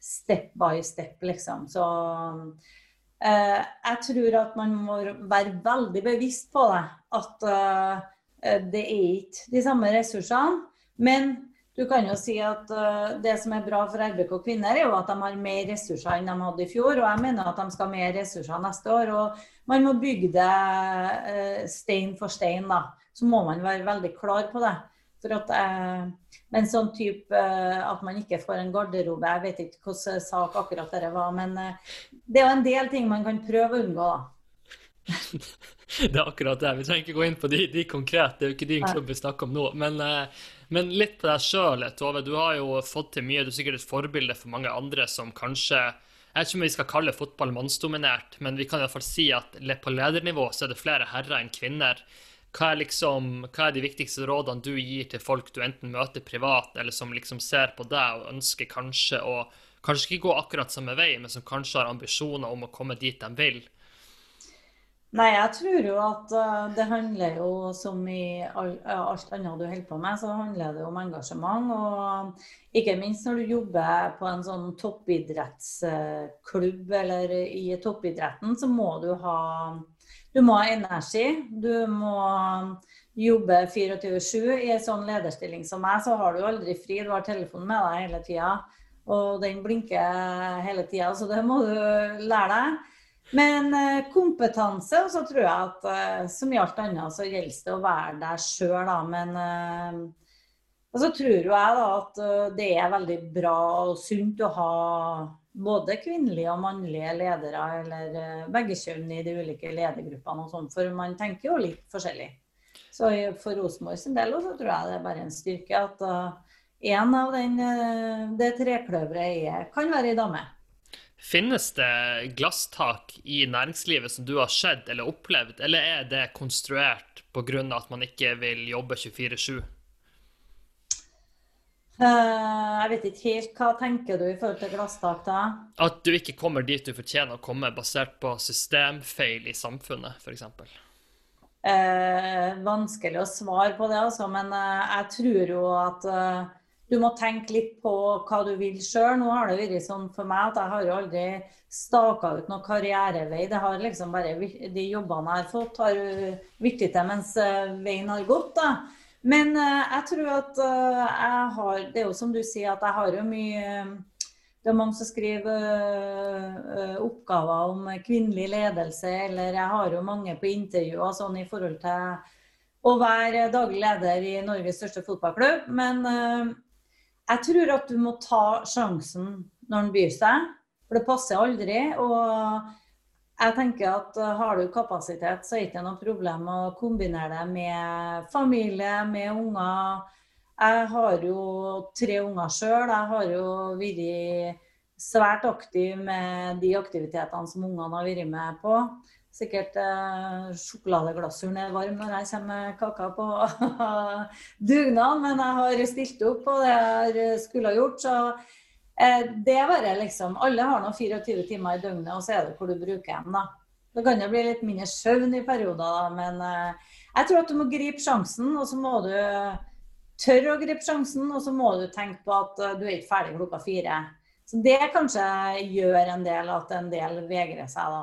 step by step, liksom. Så Eh, jeg tror at man må være veldig bevisst på det. At eh, det er ikke de samme ressursene. Men du kan jo si at eh, det som er bra for RBK kvinner, er jo at de har mer ressurser enn de hadde i fjor. Og jeg mener at de skal ha mer ressurser neste år. Og man må bygge det stein for stein, da. Så må man være veldig klar på det. At eh, men sånn type eh, at man ikke får en garderobe Jeg vet ikke hvilken sak akkurat det var, men eh, det er jo en del ting man kan prøve å unngå, da.
det er akkurat det. Vi trenger ikke gå inn på de, de konkrete, det er jo ikke din klubb vi snakker om nå. Men, eh, men litt på deg sjøl, Tove. Du har jo fått til mye. Du er sikkert et forbilde for mange andre som kanskje jeg vet ikke om vi skal kalle fotball mannsdominert, men vi kan i hvert fall si at på ledernivå så er det flere herrer enn kvinner. Hva er, liksom, hva er de viktigste rådene du gir til folk du enten møter privat, eller som liksom ser på deg og ønsker kanskje å kanskje ikke gå akkurat samme vei, men som kanskje har ambisjoner om å komme dit de vil?
Nei, jeg tror jo at uh, det handler jo som i alt annet du holder på med, så handler det om engasjement. Og ikke minst når du jobber på en sånn toppidrettsklubb eller i toppidretten, så må du ha du må ha energi. Du må jobbe 24-7. I en sånn lederstilling som meg, så har du aldri fri. Du har telefonen med deg hele tida. Og den blinker hele tida, så det må du lære deg. Men eh, kompetanse, og så tror jeg at eh, som i alt annet, så gjelder det å være deg sjøl, da. Men eh, og så tror jeg da at det er veldig bra og sunt å ha både kvinnelige og mannlige ledere, eller uh, begge kjønn i de ulike ledergruppene og sånn, for man tenker jo litt forskjellig. Så for Rosenborg sin del så tror jeg det er bare en styrke at uh, en av den, uh, det trekløveret kan være ei dame.
Finnes det glasstak i næringslivet som du har sett eller opplevd, eller er det konstruert pga. at man ikke vil jobbe 24-7?
Eh, jeg vet ikke helt. Hva tenker du i forhold til glasstak, da?
At du ikke kommer dit du fortjener å komme, basert på systemfeil i samfunnet, f.eks.
Eh, vanskelig å svare på det, altså. Men eh, jeg tror jo at du må tenke litt på hva du vil sjøl. Nå har det vært sånn for meg at jeg har jo aldri staka ut noen karrierevei. Det har liksom bare De jobbene jeg har fått, har blitt til mens veien har gått. da. Men uh, jeg tror at uh, jeg har Det er jo som du sier, at jeg har jo mye Det er mange som skriver uh, oppgaver om kvinnelig ledelse, eller jeg har jo mange på intervjuer sånn i forhold til å være daglig leder i Norges største fotballklubb. Men jeg tror at du må ta sjansen når den byr seg, for det passer aldri. og jeg tenker at uh, Har du kapasitet, så er det ikke noe problem å kombinere det med familie, med unger. Jeg har jo tre unger sjøl. Jeg har jo vært svært aktiv med de aktivitetene som ungene har vært med på. Sikkert eh, sjokoladeglasuren er varm når jeg kommer med kaka på dugnad, men jeg har stilt opp på det jeg skulle ha gjort. så Eh, det er bare liksom Alle har nå 24 timer i døgnet, og så er det hvor du bruker dem, da. Det kan jo bli litt mindre søvn i perioder, da, men eh, jeg tror at du må gripe sjansen, og så må du tørre å gripe sjansen, og så må du tenke på at eh, du er ikke ferdig klokka fire. Så det kanskje gjør en del at en del vegrer seg, da.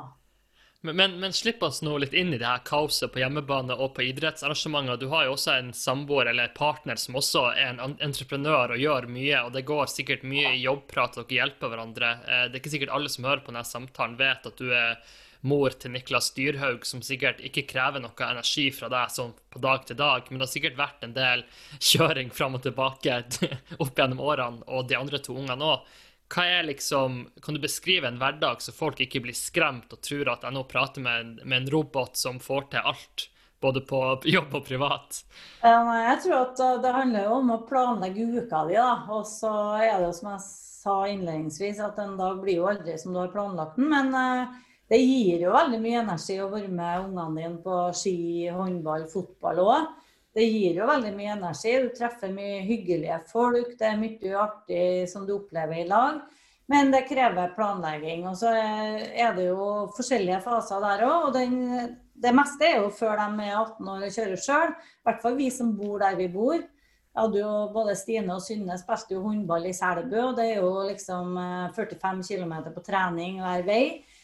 Men, men, slipp oss nå litt inn i det her kaoset på hjemmebane og på idrettsarrangementer. Du har jo også en samboer eller partner som også er en entreprenør og gjør mye, og det går sikkert mye i jobbprat, og dere hjelper hverandre. Eh, det er ikke sikkert alle som hører på denne samtalen, vet at du er mor til Niklas Dyrhaug, som sikkert ikke krever noe energi fra deg sånn på dag til dag, men det har sikkert vært en del kjøring fram og tilbake opp gjennom årene, og de andre to ungene òg. Hva er liksom, Kan du beskrive en hverdag så folk ikke blir skremt og tror at jeg nå prater med en, med en robot som får til alt? Både på jobb og privat?
Jeg tror at det handler jo om å planlegge uka di. da, Og så er det jo som jeg sa innledningsvis, at en dag blir jo aldri som du har planlagt den. Men uh, det gir jo veldig mye energi å være med ungene dine på ski, håndball, fotball òg det gir jo veldig mye energi. Du treffer mye hyggelige folk. Det er mye artig som du opplever i lag. Men det krever planlegging. Og så er det jo forskjellige faser der òg. Og den, det meste er jo før de er 18 år og kjører sjøl. I hvert fall vi som bor der vi bor. Jeg hadde jo Både Stine og Synne spilte jo håndball i Selbu, og det er jo liksom 45 eh, km på trening hver vei.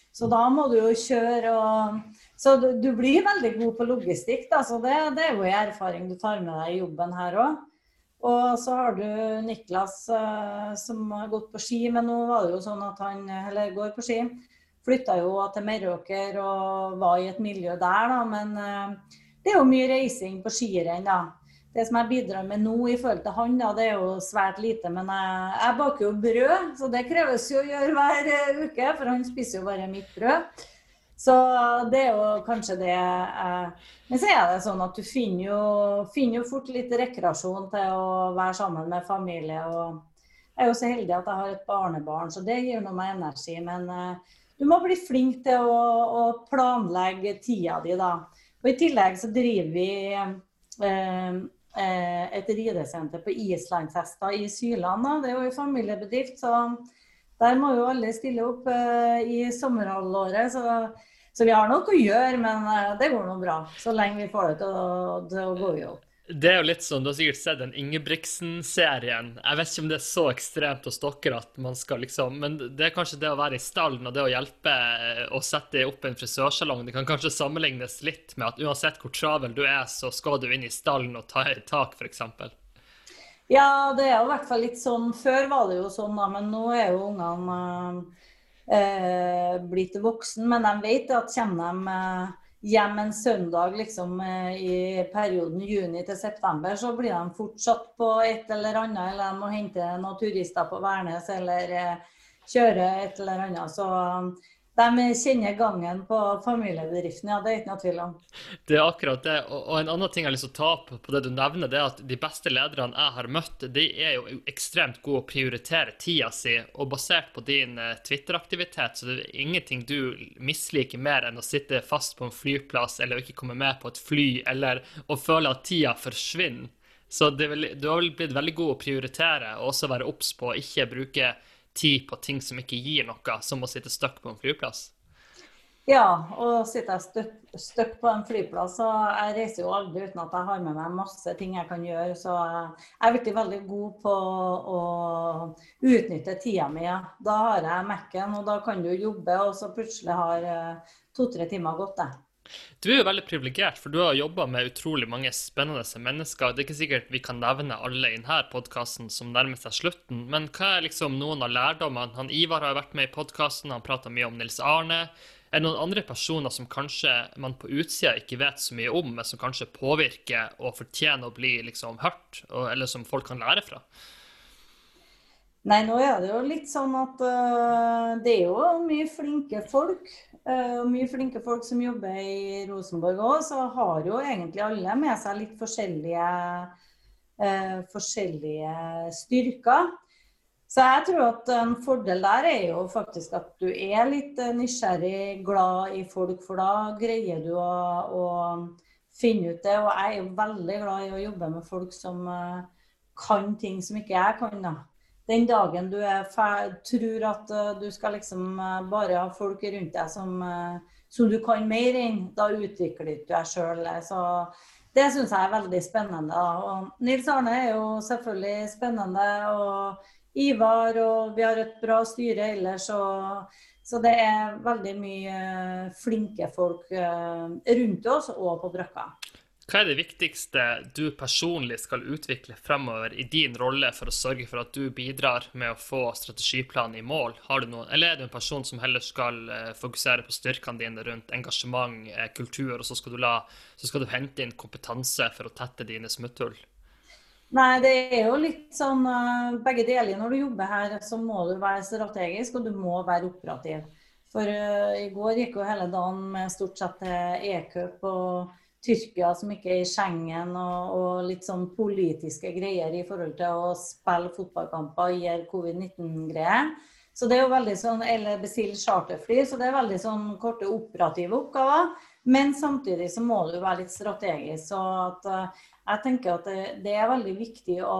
Så da må du jo kjøre og Så du, du blir veldig god på logistikk, da. Så det, det er jo en erfaring du tar med deg i jobben her òg. Og så har du Niklas uh, som har gått på ski, men nå var det jo sånn at han eller går på ski. Flytta jo til Meråker og var i et miljø der, da. Men uh, det er jo mye reising på skirenn, da det som jeg bidrar med nå i forhold til han, da, det er jo svært lite. Men jeg, jeg baker jo brød, så det kreves jo å gjøre hver eh, uke. For han spiser jo bare mitt brød. Så det er jo kanskje det eh, Men så er det sånn at du finner jo, finner jo fort litt rekreasjon til å være sammen med familie. og Jeg er jo så heldig at jeg har et barnebarn, så det gir noe meg energi. Men eh, du må bli flink til å, å planlegge tida di, da. Og i tillegg så driver vi eh, et ridesenter på islandshester i Syland. Det er jo en familiebedrift, så der må jo alle stille opp eh, i sommerhalvåret. Så, så, vi har noe å gjøre, men eh, det går nå bra. Så lenge vi får det til å, til å gå i jobb.
Det er jo litt sånn, Du har sikkert sett den Ingebrigtsen-serien. Jeg vet ikke om det er så ekstremt hos dere at man skal liksom Men det er kanskje det å være i stallen og det å hjelpe å sette opp en frisørsalong. Det kan kanskje sammenlignes litt med at uansett hvor travel du er, så skal du inn i stallen og ta et tak, f.eks.
Ja, det er jo i hvert fall litt sånn. Før var det jo sånn, da, men nå er jo ungene eh, blitt voksen. Men de vet at kommer de eh, hjem en søndag liksom, eh, i perioden juni til september, så blir de fortsatt på et eller annet. Eller de må hente noen turister på Værnes eller eh, kjøre et eller annet. Så de kjenner gangen på familiebedriften, ja. Det er ikke noe tvil om.
Det er akkurat det. Og en annen ting jeg har lyst til å ta opp på det du nevner, det er at de beste lederne jeg har møtt, de er jo ekstremt gode å prioritere tida si. Og basert på din eh, Twitter-aktivitet, så det er ingenting du misliker mer enn å sitte fast på en flyplass eller ikke komme med på et fly, eller å føle at tida forsvinner. Så vel, du har vel blitt veldig god å prioritere og også være obs på å ikke bruke tid på ting som ikke gir noe, som å sitte stuck på en flyplass?
Ja, og sitter jeg stuck på en flyplass, så jeg reiser jo aldri uten at jeg har med meg masse ting jeg kan gjøre. Så jeg er blitt veldig god på å utnytte tida mi. Da har jeg Mac-en, og da kan du jobbe, og så plutselig har eh, to-tre timer gått, det.
Du er jo veldig privilegert, for du har jobba med utrolig mange spennende mennesker. Det er ikke sikkert vi kan nevne alle i denne podkasten som nærmer seg slutten, men hva er liksom noen av lærdommene? Han Ivar har vært med i podkasten, han prata mye om Nils Arne. Er det noen andre personer som kanskje man på utsida ikke vet så mye om, men som kanskje påvirker og fortjener å bli liksom hørt, eller som folk kan lære fra?
Nei, nå er det jo litt sånn at uh, det er jo mye flinke folk. Uh, mye flinke folk som jobber i Rosenborg òg. Så har jo egentlig alle med seg litt forskjellige, eh, forskjellige styrker. Så jeg tror at en fordel der er jo faktisk at du er litt nysgjerrig, glad i folk, for da greier du å, å finne ut det. Og jeg er jo veldig glad i å jobbe med folk som kan ting som ikke jeg kan. da den dagen du tror at uh, du skal liksom uh, bare ha folk rundt deg som, uh, som du kan mer enn, da utvikler du deg sjøl. Så det syns jeg er veldig spennende. Og Nils Arne er jo selvfølgelig spennende. Og Ivar, og vi har et bra styre ellers. Og, så det er veldig mye flinke folk rundt oss og på brakka.
Hva er det viktigste du personlig skal utvikle fremover i din rolle for å sørge for at du bidrar med å få strategiplanen i mål? Noen, eller er du en person som heller skal eh, fokusere på styrkene dine rundt engasjement, eh, kultur, og så skal, la, så skal, du hente inn kompetanse for å tette dine smutthull?
Nei, det er jo litt sånn uh, begge deler. Når du jobber her, så må du være strategisk, og du må være operativ. For uh, i går gikk jo hele dagen med stort sett e-cup og Tyrkia som ikke er i Schengen, og, og, litt sånn politiske greier i forhold til å spille fotballkamper i covid-19-greier. Så det er jo veldig sånn, Eller bestille charterfly. Så det er veldig sånn korte operative oppgaver. Men samtidig så må du være litt strategisk. Så at, uh, jeg tenker at det, det, er veldig viktig. å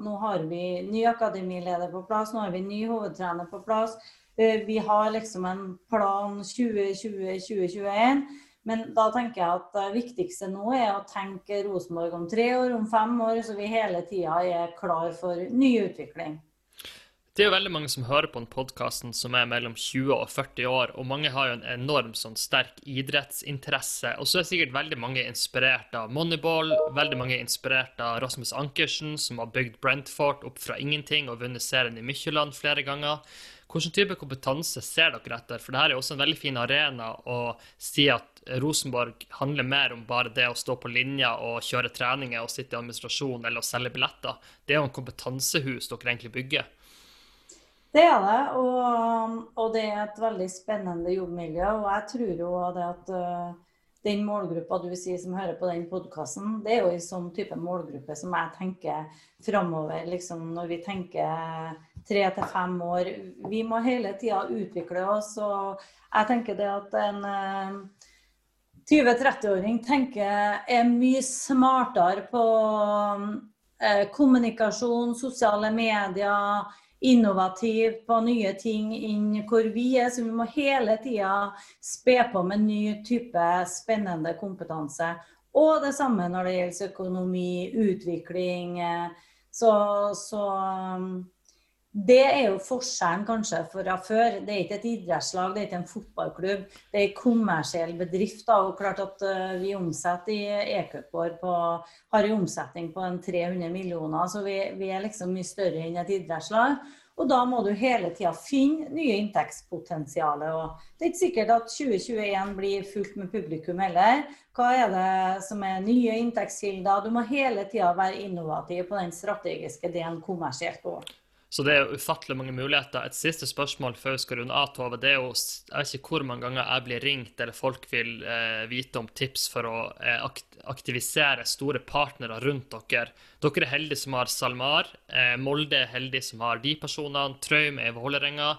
Nå har vi ny akademileder på plass, nå har vi ny hovedtrener på plass. Uh, vi har liksom en plan 2020-2021. Men da tenker jeg at det viktigste nå er å tenke Rosenborg om tre år, om fem år, så vi hele tida er klar for ny utvikling.
Det er jo veldig mange som hører på den podkasten som er mellom 20 og 40 år, og mange har jo en enorm sånn sterk idrettsinteresse. Og så er sikkert veldig mange inspirert av Moneyball, veldig mange inspirert av Rasmus Ankersen, som har bygd Brentford opp fra ingenting og vunnet serien i Mykjeland flere ganger. Hvilken type kompetanse ser dere etter? For dette er jo også en veldig fin arena å si at Rosenborg handler mer om bare det å stå på linja og kjøre treninger og sitte i administrasjon eller å selge billetter. Det er jo en kompetansehus dere egentlig bygger.
Det er det, og, og, det er et veldig spennende jobbmiljø. Og jeg tror jo det at uh, den målgruppa du sier som hører på den podkasten, det er jo en sånn type målgruppe som jeg tenker framover, liksom når vi tenker tre til fem år. Vi må hele tida utvikle oss. Og jeg tenker det at en 20-30-åring eh, tenker er mye smartere på eh, kommunikasjon, sosiale medier, innovativ på nye ting enn hvor vi er. Så vi må hele tida spe på med ny type spennende kompetanse. Og det samme når det gjelder økonomi, utvikling. Eh, så, så det er jo forskjellen kanskje fra før. Det er ikke et idrettslag, det er ikke en fotballklubb. Det er en kommersiell bedrift. Da, og klart at uh, Vi omsetter i e-cupår har en omsetning på en 300 millioner, så vi, vi, er liksom mye større enn et idrettslag. Og da må du hele tida finne nye inntektspotensialer. Og det er ikke sikkert at 2021 blir fullt med publikum heller. Hva er det som er nye inntektskilder? Du må hele tida være innovativ på den strategiske delen kommersielt òg.
Så det er jo ufattelig mange muligheter. Et siste spørsmål før vi skal runde av, Tove. Det er jo, Jeg vet ikke hvor mange ganger jeg blir ringt eller folk vil eh, vite om tips for å eh, aktivisere store partnere rundt dere. Dere er heldige som har SalMar. Eh, Molde er heldig som har de personene. Traum er i Vålerenga.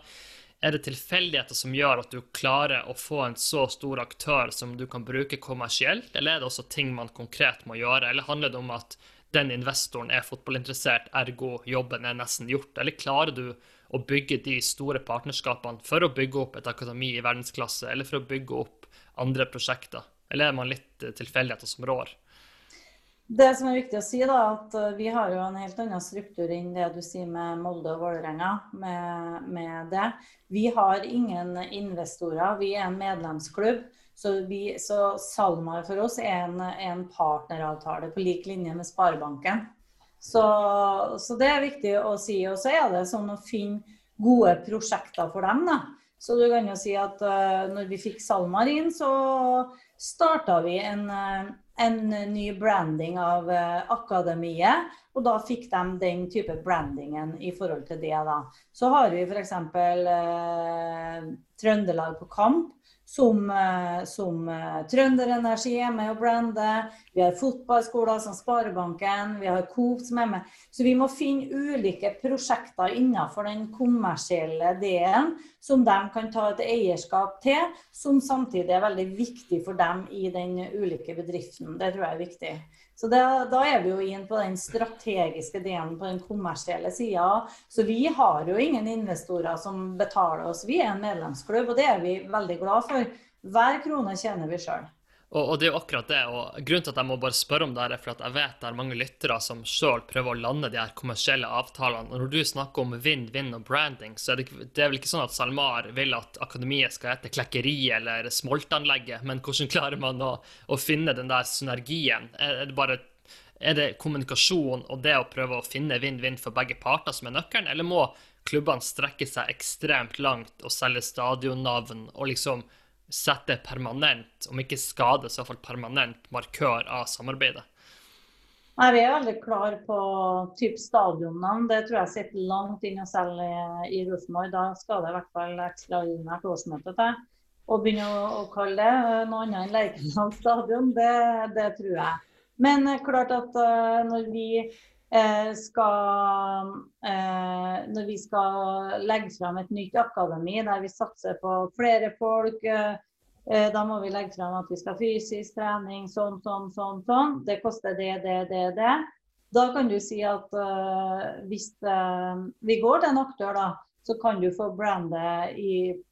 Er det tilfeldigheter som gjør at du klarer å få en så stor aktør som du kan bruke kommersielt, eller er det også ting man konkret må gjøre? Eller handler det om at den investoren er fotballinteressert, ergo jobben er nesten gjort? Eller klarer du å bygge de store partnerskapene for å bygge opp et akademi i verdensklasse, eller for å bygge opp andre prosjekter? Eller er man litt eh, tilfeldigheter som rår?
Det som er viktig å si, da, at eh, vi har jo en helt annen struktur enn det du sier med Molde og Vålerenga. Med, med. Vi har ingen investorer, vi er en medlemsklubb. Så, vi, så SalMar for oss er en, en, partneravtale på lik linje med Sparebanken. Så, så, det er viktig å si. Og så er det sånn å finne gode prosjekter for dem. Da. Så du kan jo si at uh, når vi fikk SalMar inn, så starta vi en, uh, en, ny branding av uh, akademiet. Og da fikk de den type brandingen i forhold til det. da. Så har vi f.eks. Uh, Trøndelag på kamp som, eh, som uh, Trønderenergi er med å brande. Vi har fotballskoler som Sparebanken, vi har Coop som er med. Så vi må finne ulike prosjekter innenfor den kommersielle delen som de kan ta et eierskap til, som samtidig er veldig viktig for dem i den ulike bedriften. Det tror jeg er viktig. Så det, Da er vi jo inn på den strategiske delen på den kommersielle sida. Så vi har jo ingen investorer som betaler oss. Vi er en medlemsklubb, og det er vi veldig glad for. Hver krone tjener vi sjøl.
Og, og, det er jo akkurat det. og Grunnen til at jeg må bare spørre om det, her er for at jeg vet det er mange lyttere som sjøl prøver å lande de her kommersielle avtalene. Og når du snakker om vinn-vinn og branding, så er det, det, er vel ikke sånn at SalMar vil at akademiet skal hete Klekkeriet eller Smoltanlegget, men hvordan klarer man å, å finne den der synergien? Er, er det bare er det kommunikasjon og det å prøve å finne vinn-vinn for begge parter som er nøkkelen, eller må klubbene strekke seg ekstremt langt og selge stadionnavn og liksom sette permanent, om ikke skade, så iallfall permanent markør av samarbeidet?
Nei, Vi er veldig klar på type stadionnavn. Det tror jeg sitter langt inne selv i, i Rosenborg. Da skal det i hvert fall ekstraordinært årsmøte til. Å begynne å, å, kalle det noe annet enn Lerkendal stadion, det, det, tror jeg. Men klart at uh, når vi Eh, skal, eh, når vi skal legge fram et nytt akademi der vi satser på flere folk, eh, da må vi legge fram at vi skal ha fysisk trening, sånn, sånn, sånn. sånn. Det koster det, det, det, det. Da kan du si at hvis vi går til en aktør, da, så kan du få brandet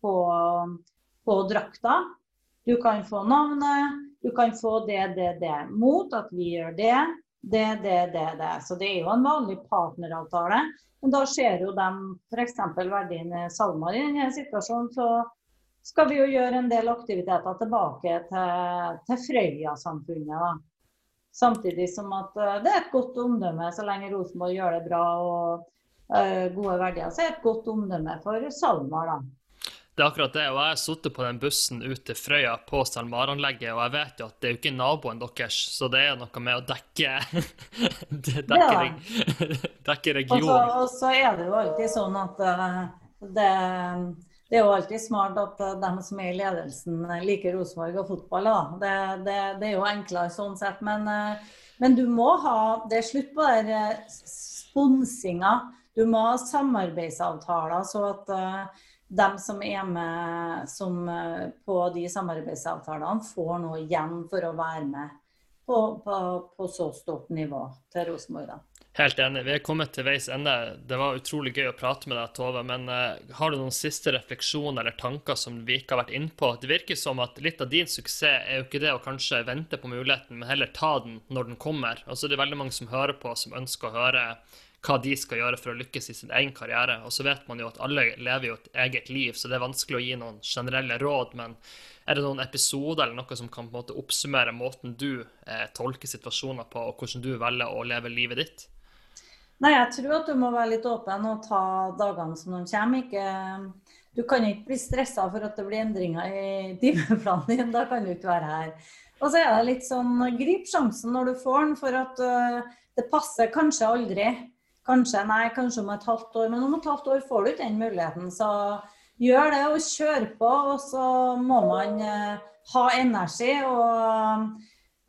på, på drakta. Du kan få navnet, du kan få det, det, det. Mot at vi gjør det, det, det, det, det. Så det er jo en vanlig partneravtale. Men da ser jo de f.eks. verdien SalMar i denne situasjonen. Så skal vi jo gjøre en del aktiviteter tilbake til, til Frøya-samfunnet. Samtidig som at eh, det er et godt omdømme så lenge Rosenborg gjør det bra og uh, gode verdier. Så er det et godt omdømme for SalMar. da.
Det er akkurat det. Og jeg har sittet på den bussen ut til Frøya på SalMar-anlegget, og jeg vet jo at det er jo ikke naboen deres, så det er noe med å dekke dekke, ja. dekke regionen.
Og så er det jo alltid sånn at uh, det, det, er jo alltid smart at de dem som er i ledelsen, liker Rosenborg og fotball. Det, det, det, er jo enklere sånn sett. Men, men, du må ha Det er slutt på den sponsinga. Du må ha samarbeidsavtaler så at de som er med som, eh, på de samarbeidsavtalene, får noe igjen for å være med på, på, på så stort nivå til Rosenborg.
Helt enig. Vi er kommet til veis ende. Det var utrolig gøy å prate med deg, Tove. Men uh, har du noen siste refleksjoner eller tanker som vi ikke har vært inne på? Det virker som at litt av din suksess er jo ikke det å kanskje vente på muligheten, men heller ta den når den kommer. Altså, det er veldig mange som hører på, som ønsker å høre hva de skal gjøre for å lykkes i sin egen karriere. Og så vet man jo at alle lever jo et eget liv, så det er vanskelig å gi noen generelle råd. Men er det noen episoder eller noe som kan på en måte oppsummere måten du eh, tolker situasjoner på, og hvordan du velger å leve livet ditt?
Nei, jeg tror at du må være litt åpen og ta dagene som de kommer. Ikke, du kan ikke bli stressa for at det blir endringer i timeplanen din. Da kan du ikke være her. Og så er det litt sånn grip sjansen når du får den, for at uh, det passer kanskje aldri. Kanskje nei, kanskje om et halvt år. Men om et halvt år får du ikke den muligheten. Så gjør det og kjør på. Og så må man eh, ha energi. og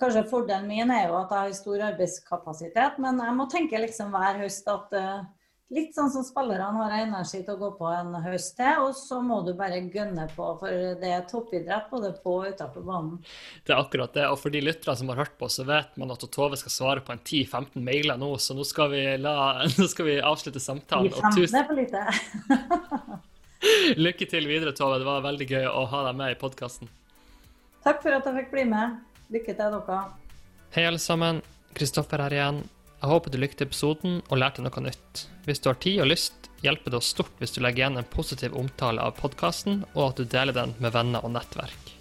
Kanskje fordelen min er jo at jeg har stor arbeidskapasitet, men jeg må tenke liksom hver høst at uh, litt sånn som spillerne har energi til å gå på en høst til, og så må du bare gønne på, for det er toppidrett både på og utenfor banen.
Det er akkurat det, og for de lytterne som har hørt på, så vet man at Tove skal svare på en 10-15 mailer nå, så nå skal vi, la, nå skal vi avslutte samtalen.
10-15 er for lite.
Lykke til videre, Tove. Det var veldig gøy å ha deg med i podkasten.
Takk for at jeg fikk bli med. Lykke til, dere.
Hei, alle sammen. Kristoffer her igjen. Jeg håper du likte episoden og lærte noe nytt. Hvis du har tid og lyst, hjelper det oss stort hvis du legger igjen en positiv omtale av podkasten, og at du deler den med venner og nettverk.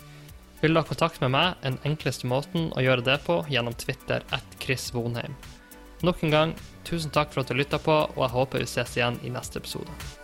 Vil du ha kontakt med meg, er den enkleste måten å gjøre det på gjennom Twitter at Chris Vonheim. Nok en gang, tusen takk for at du lytta på, og jeg håper vi ses igjen i neste episode.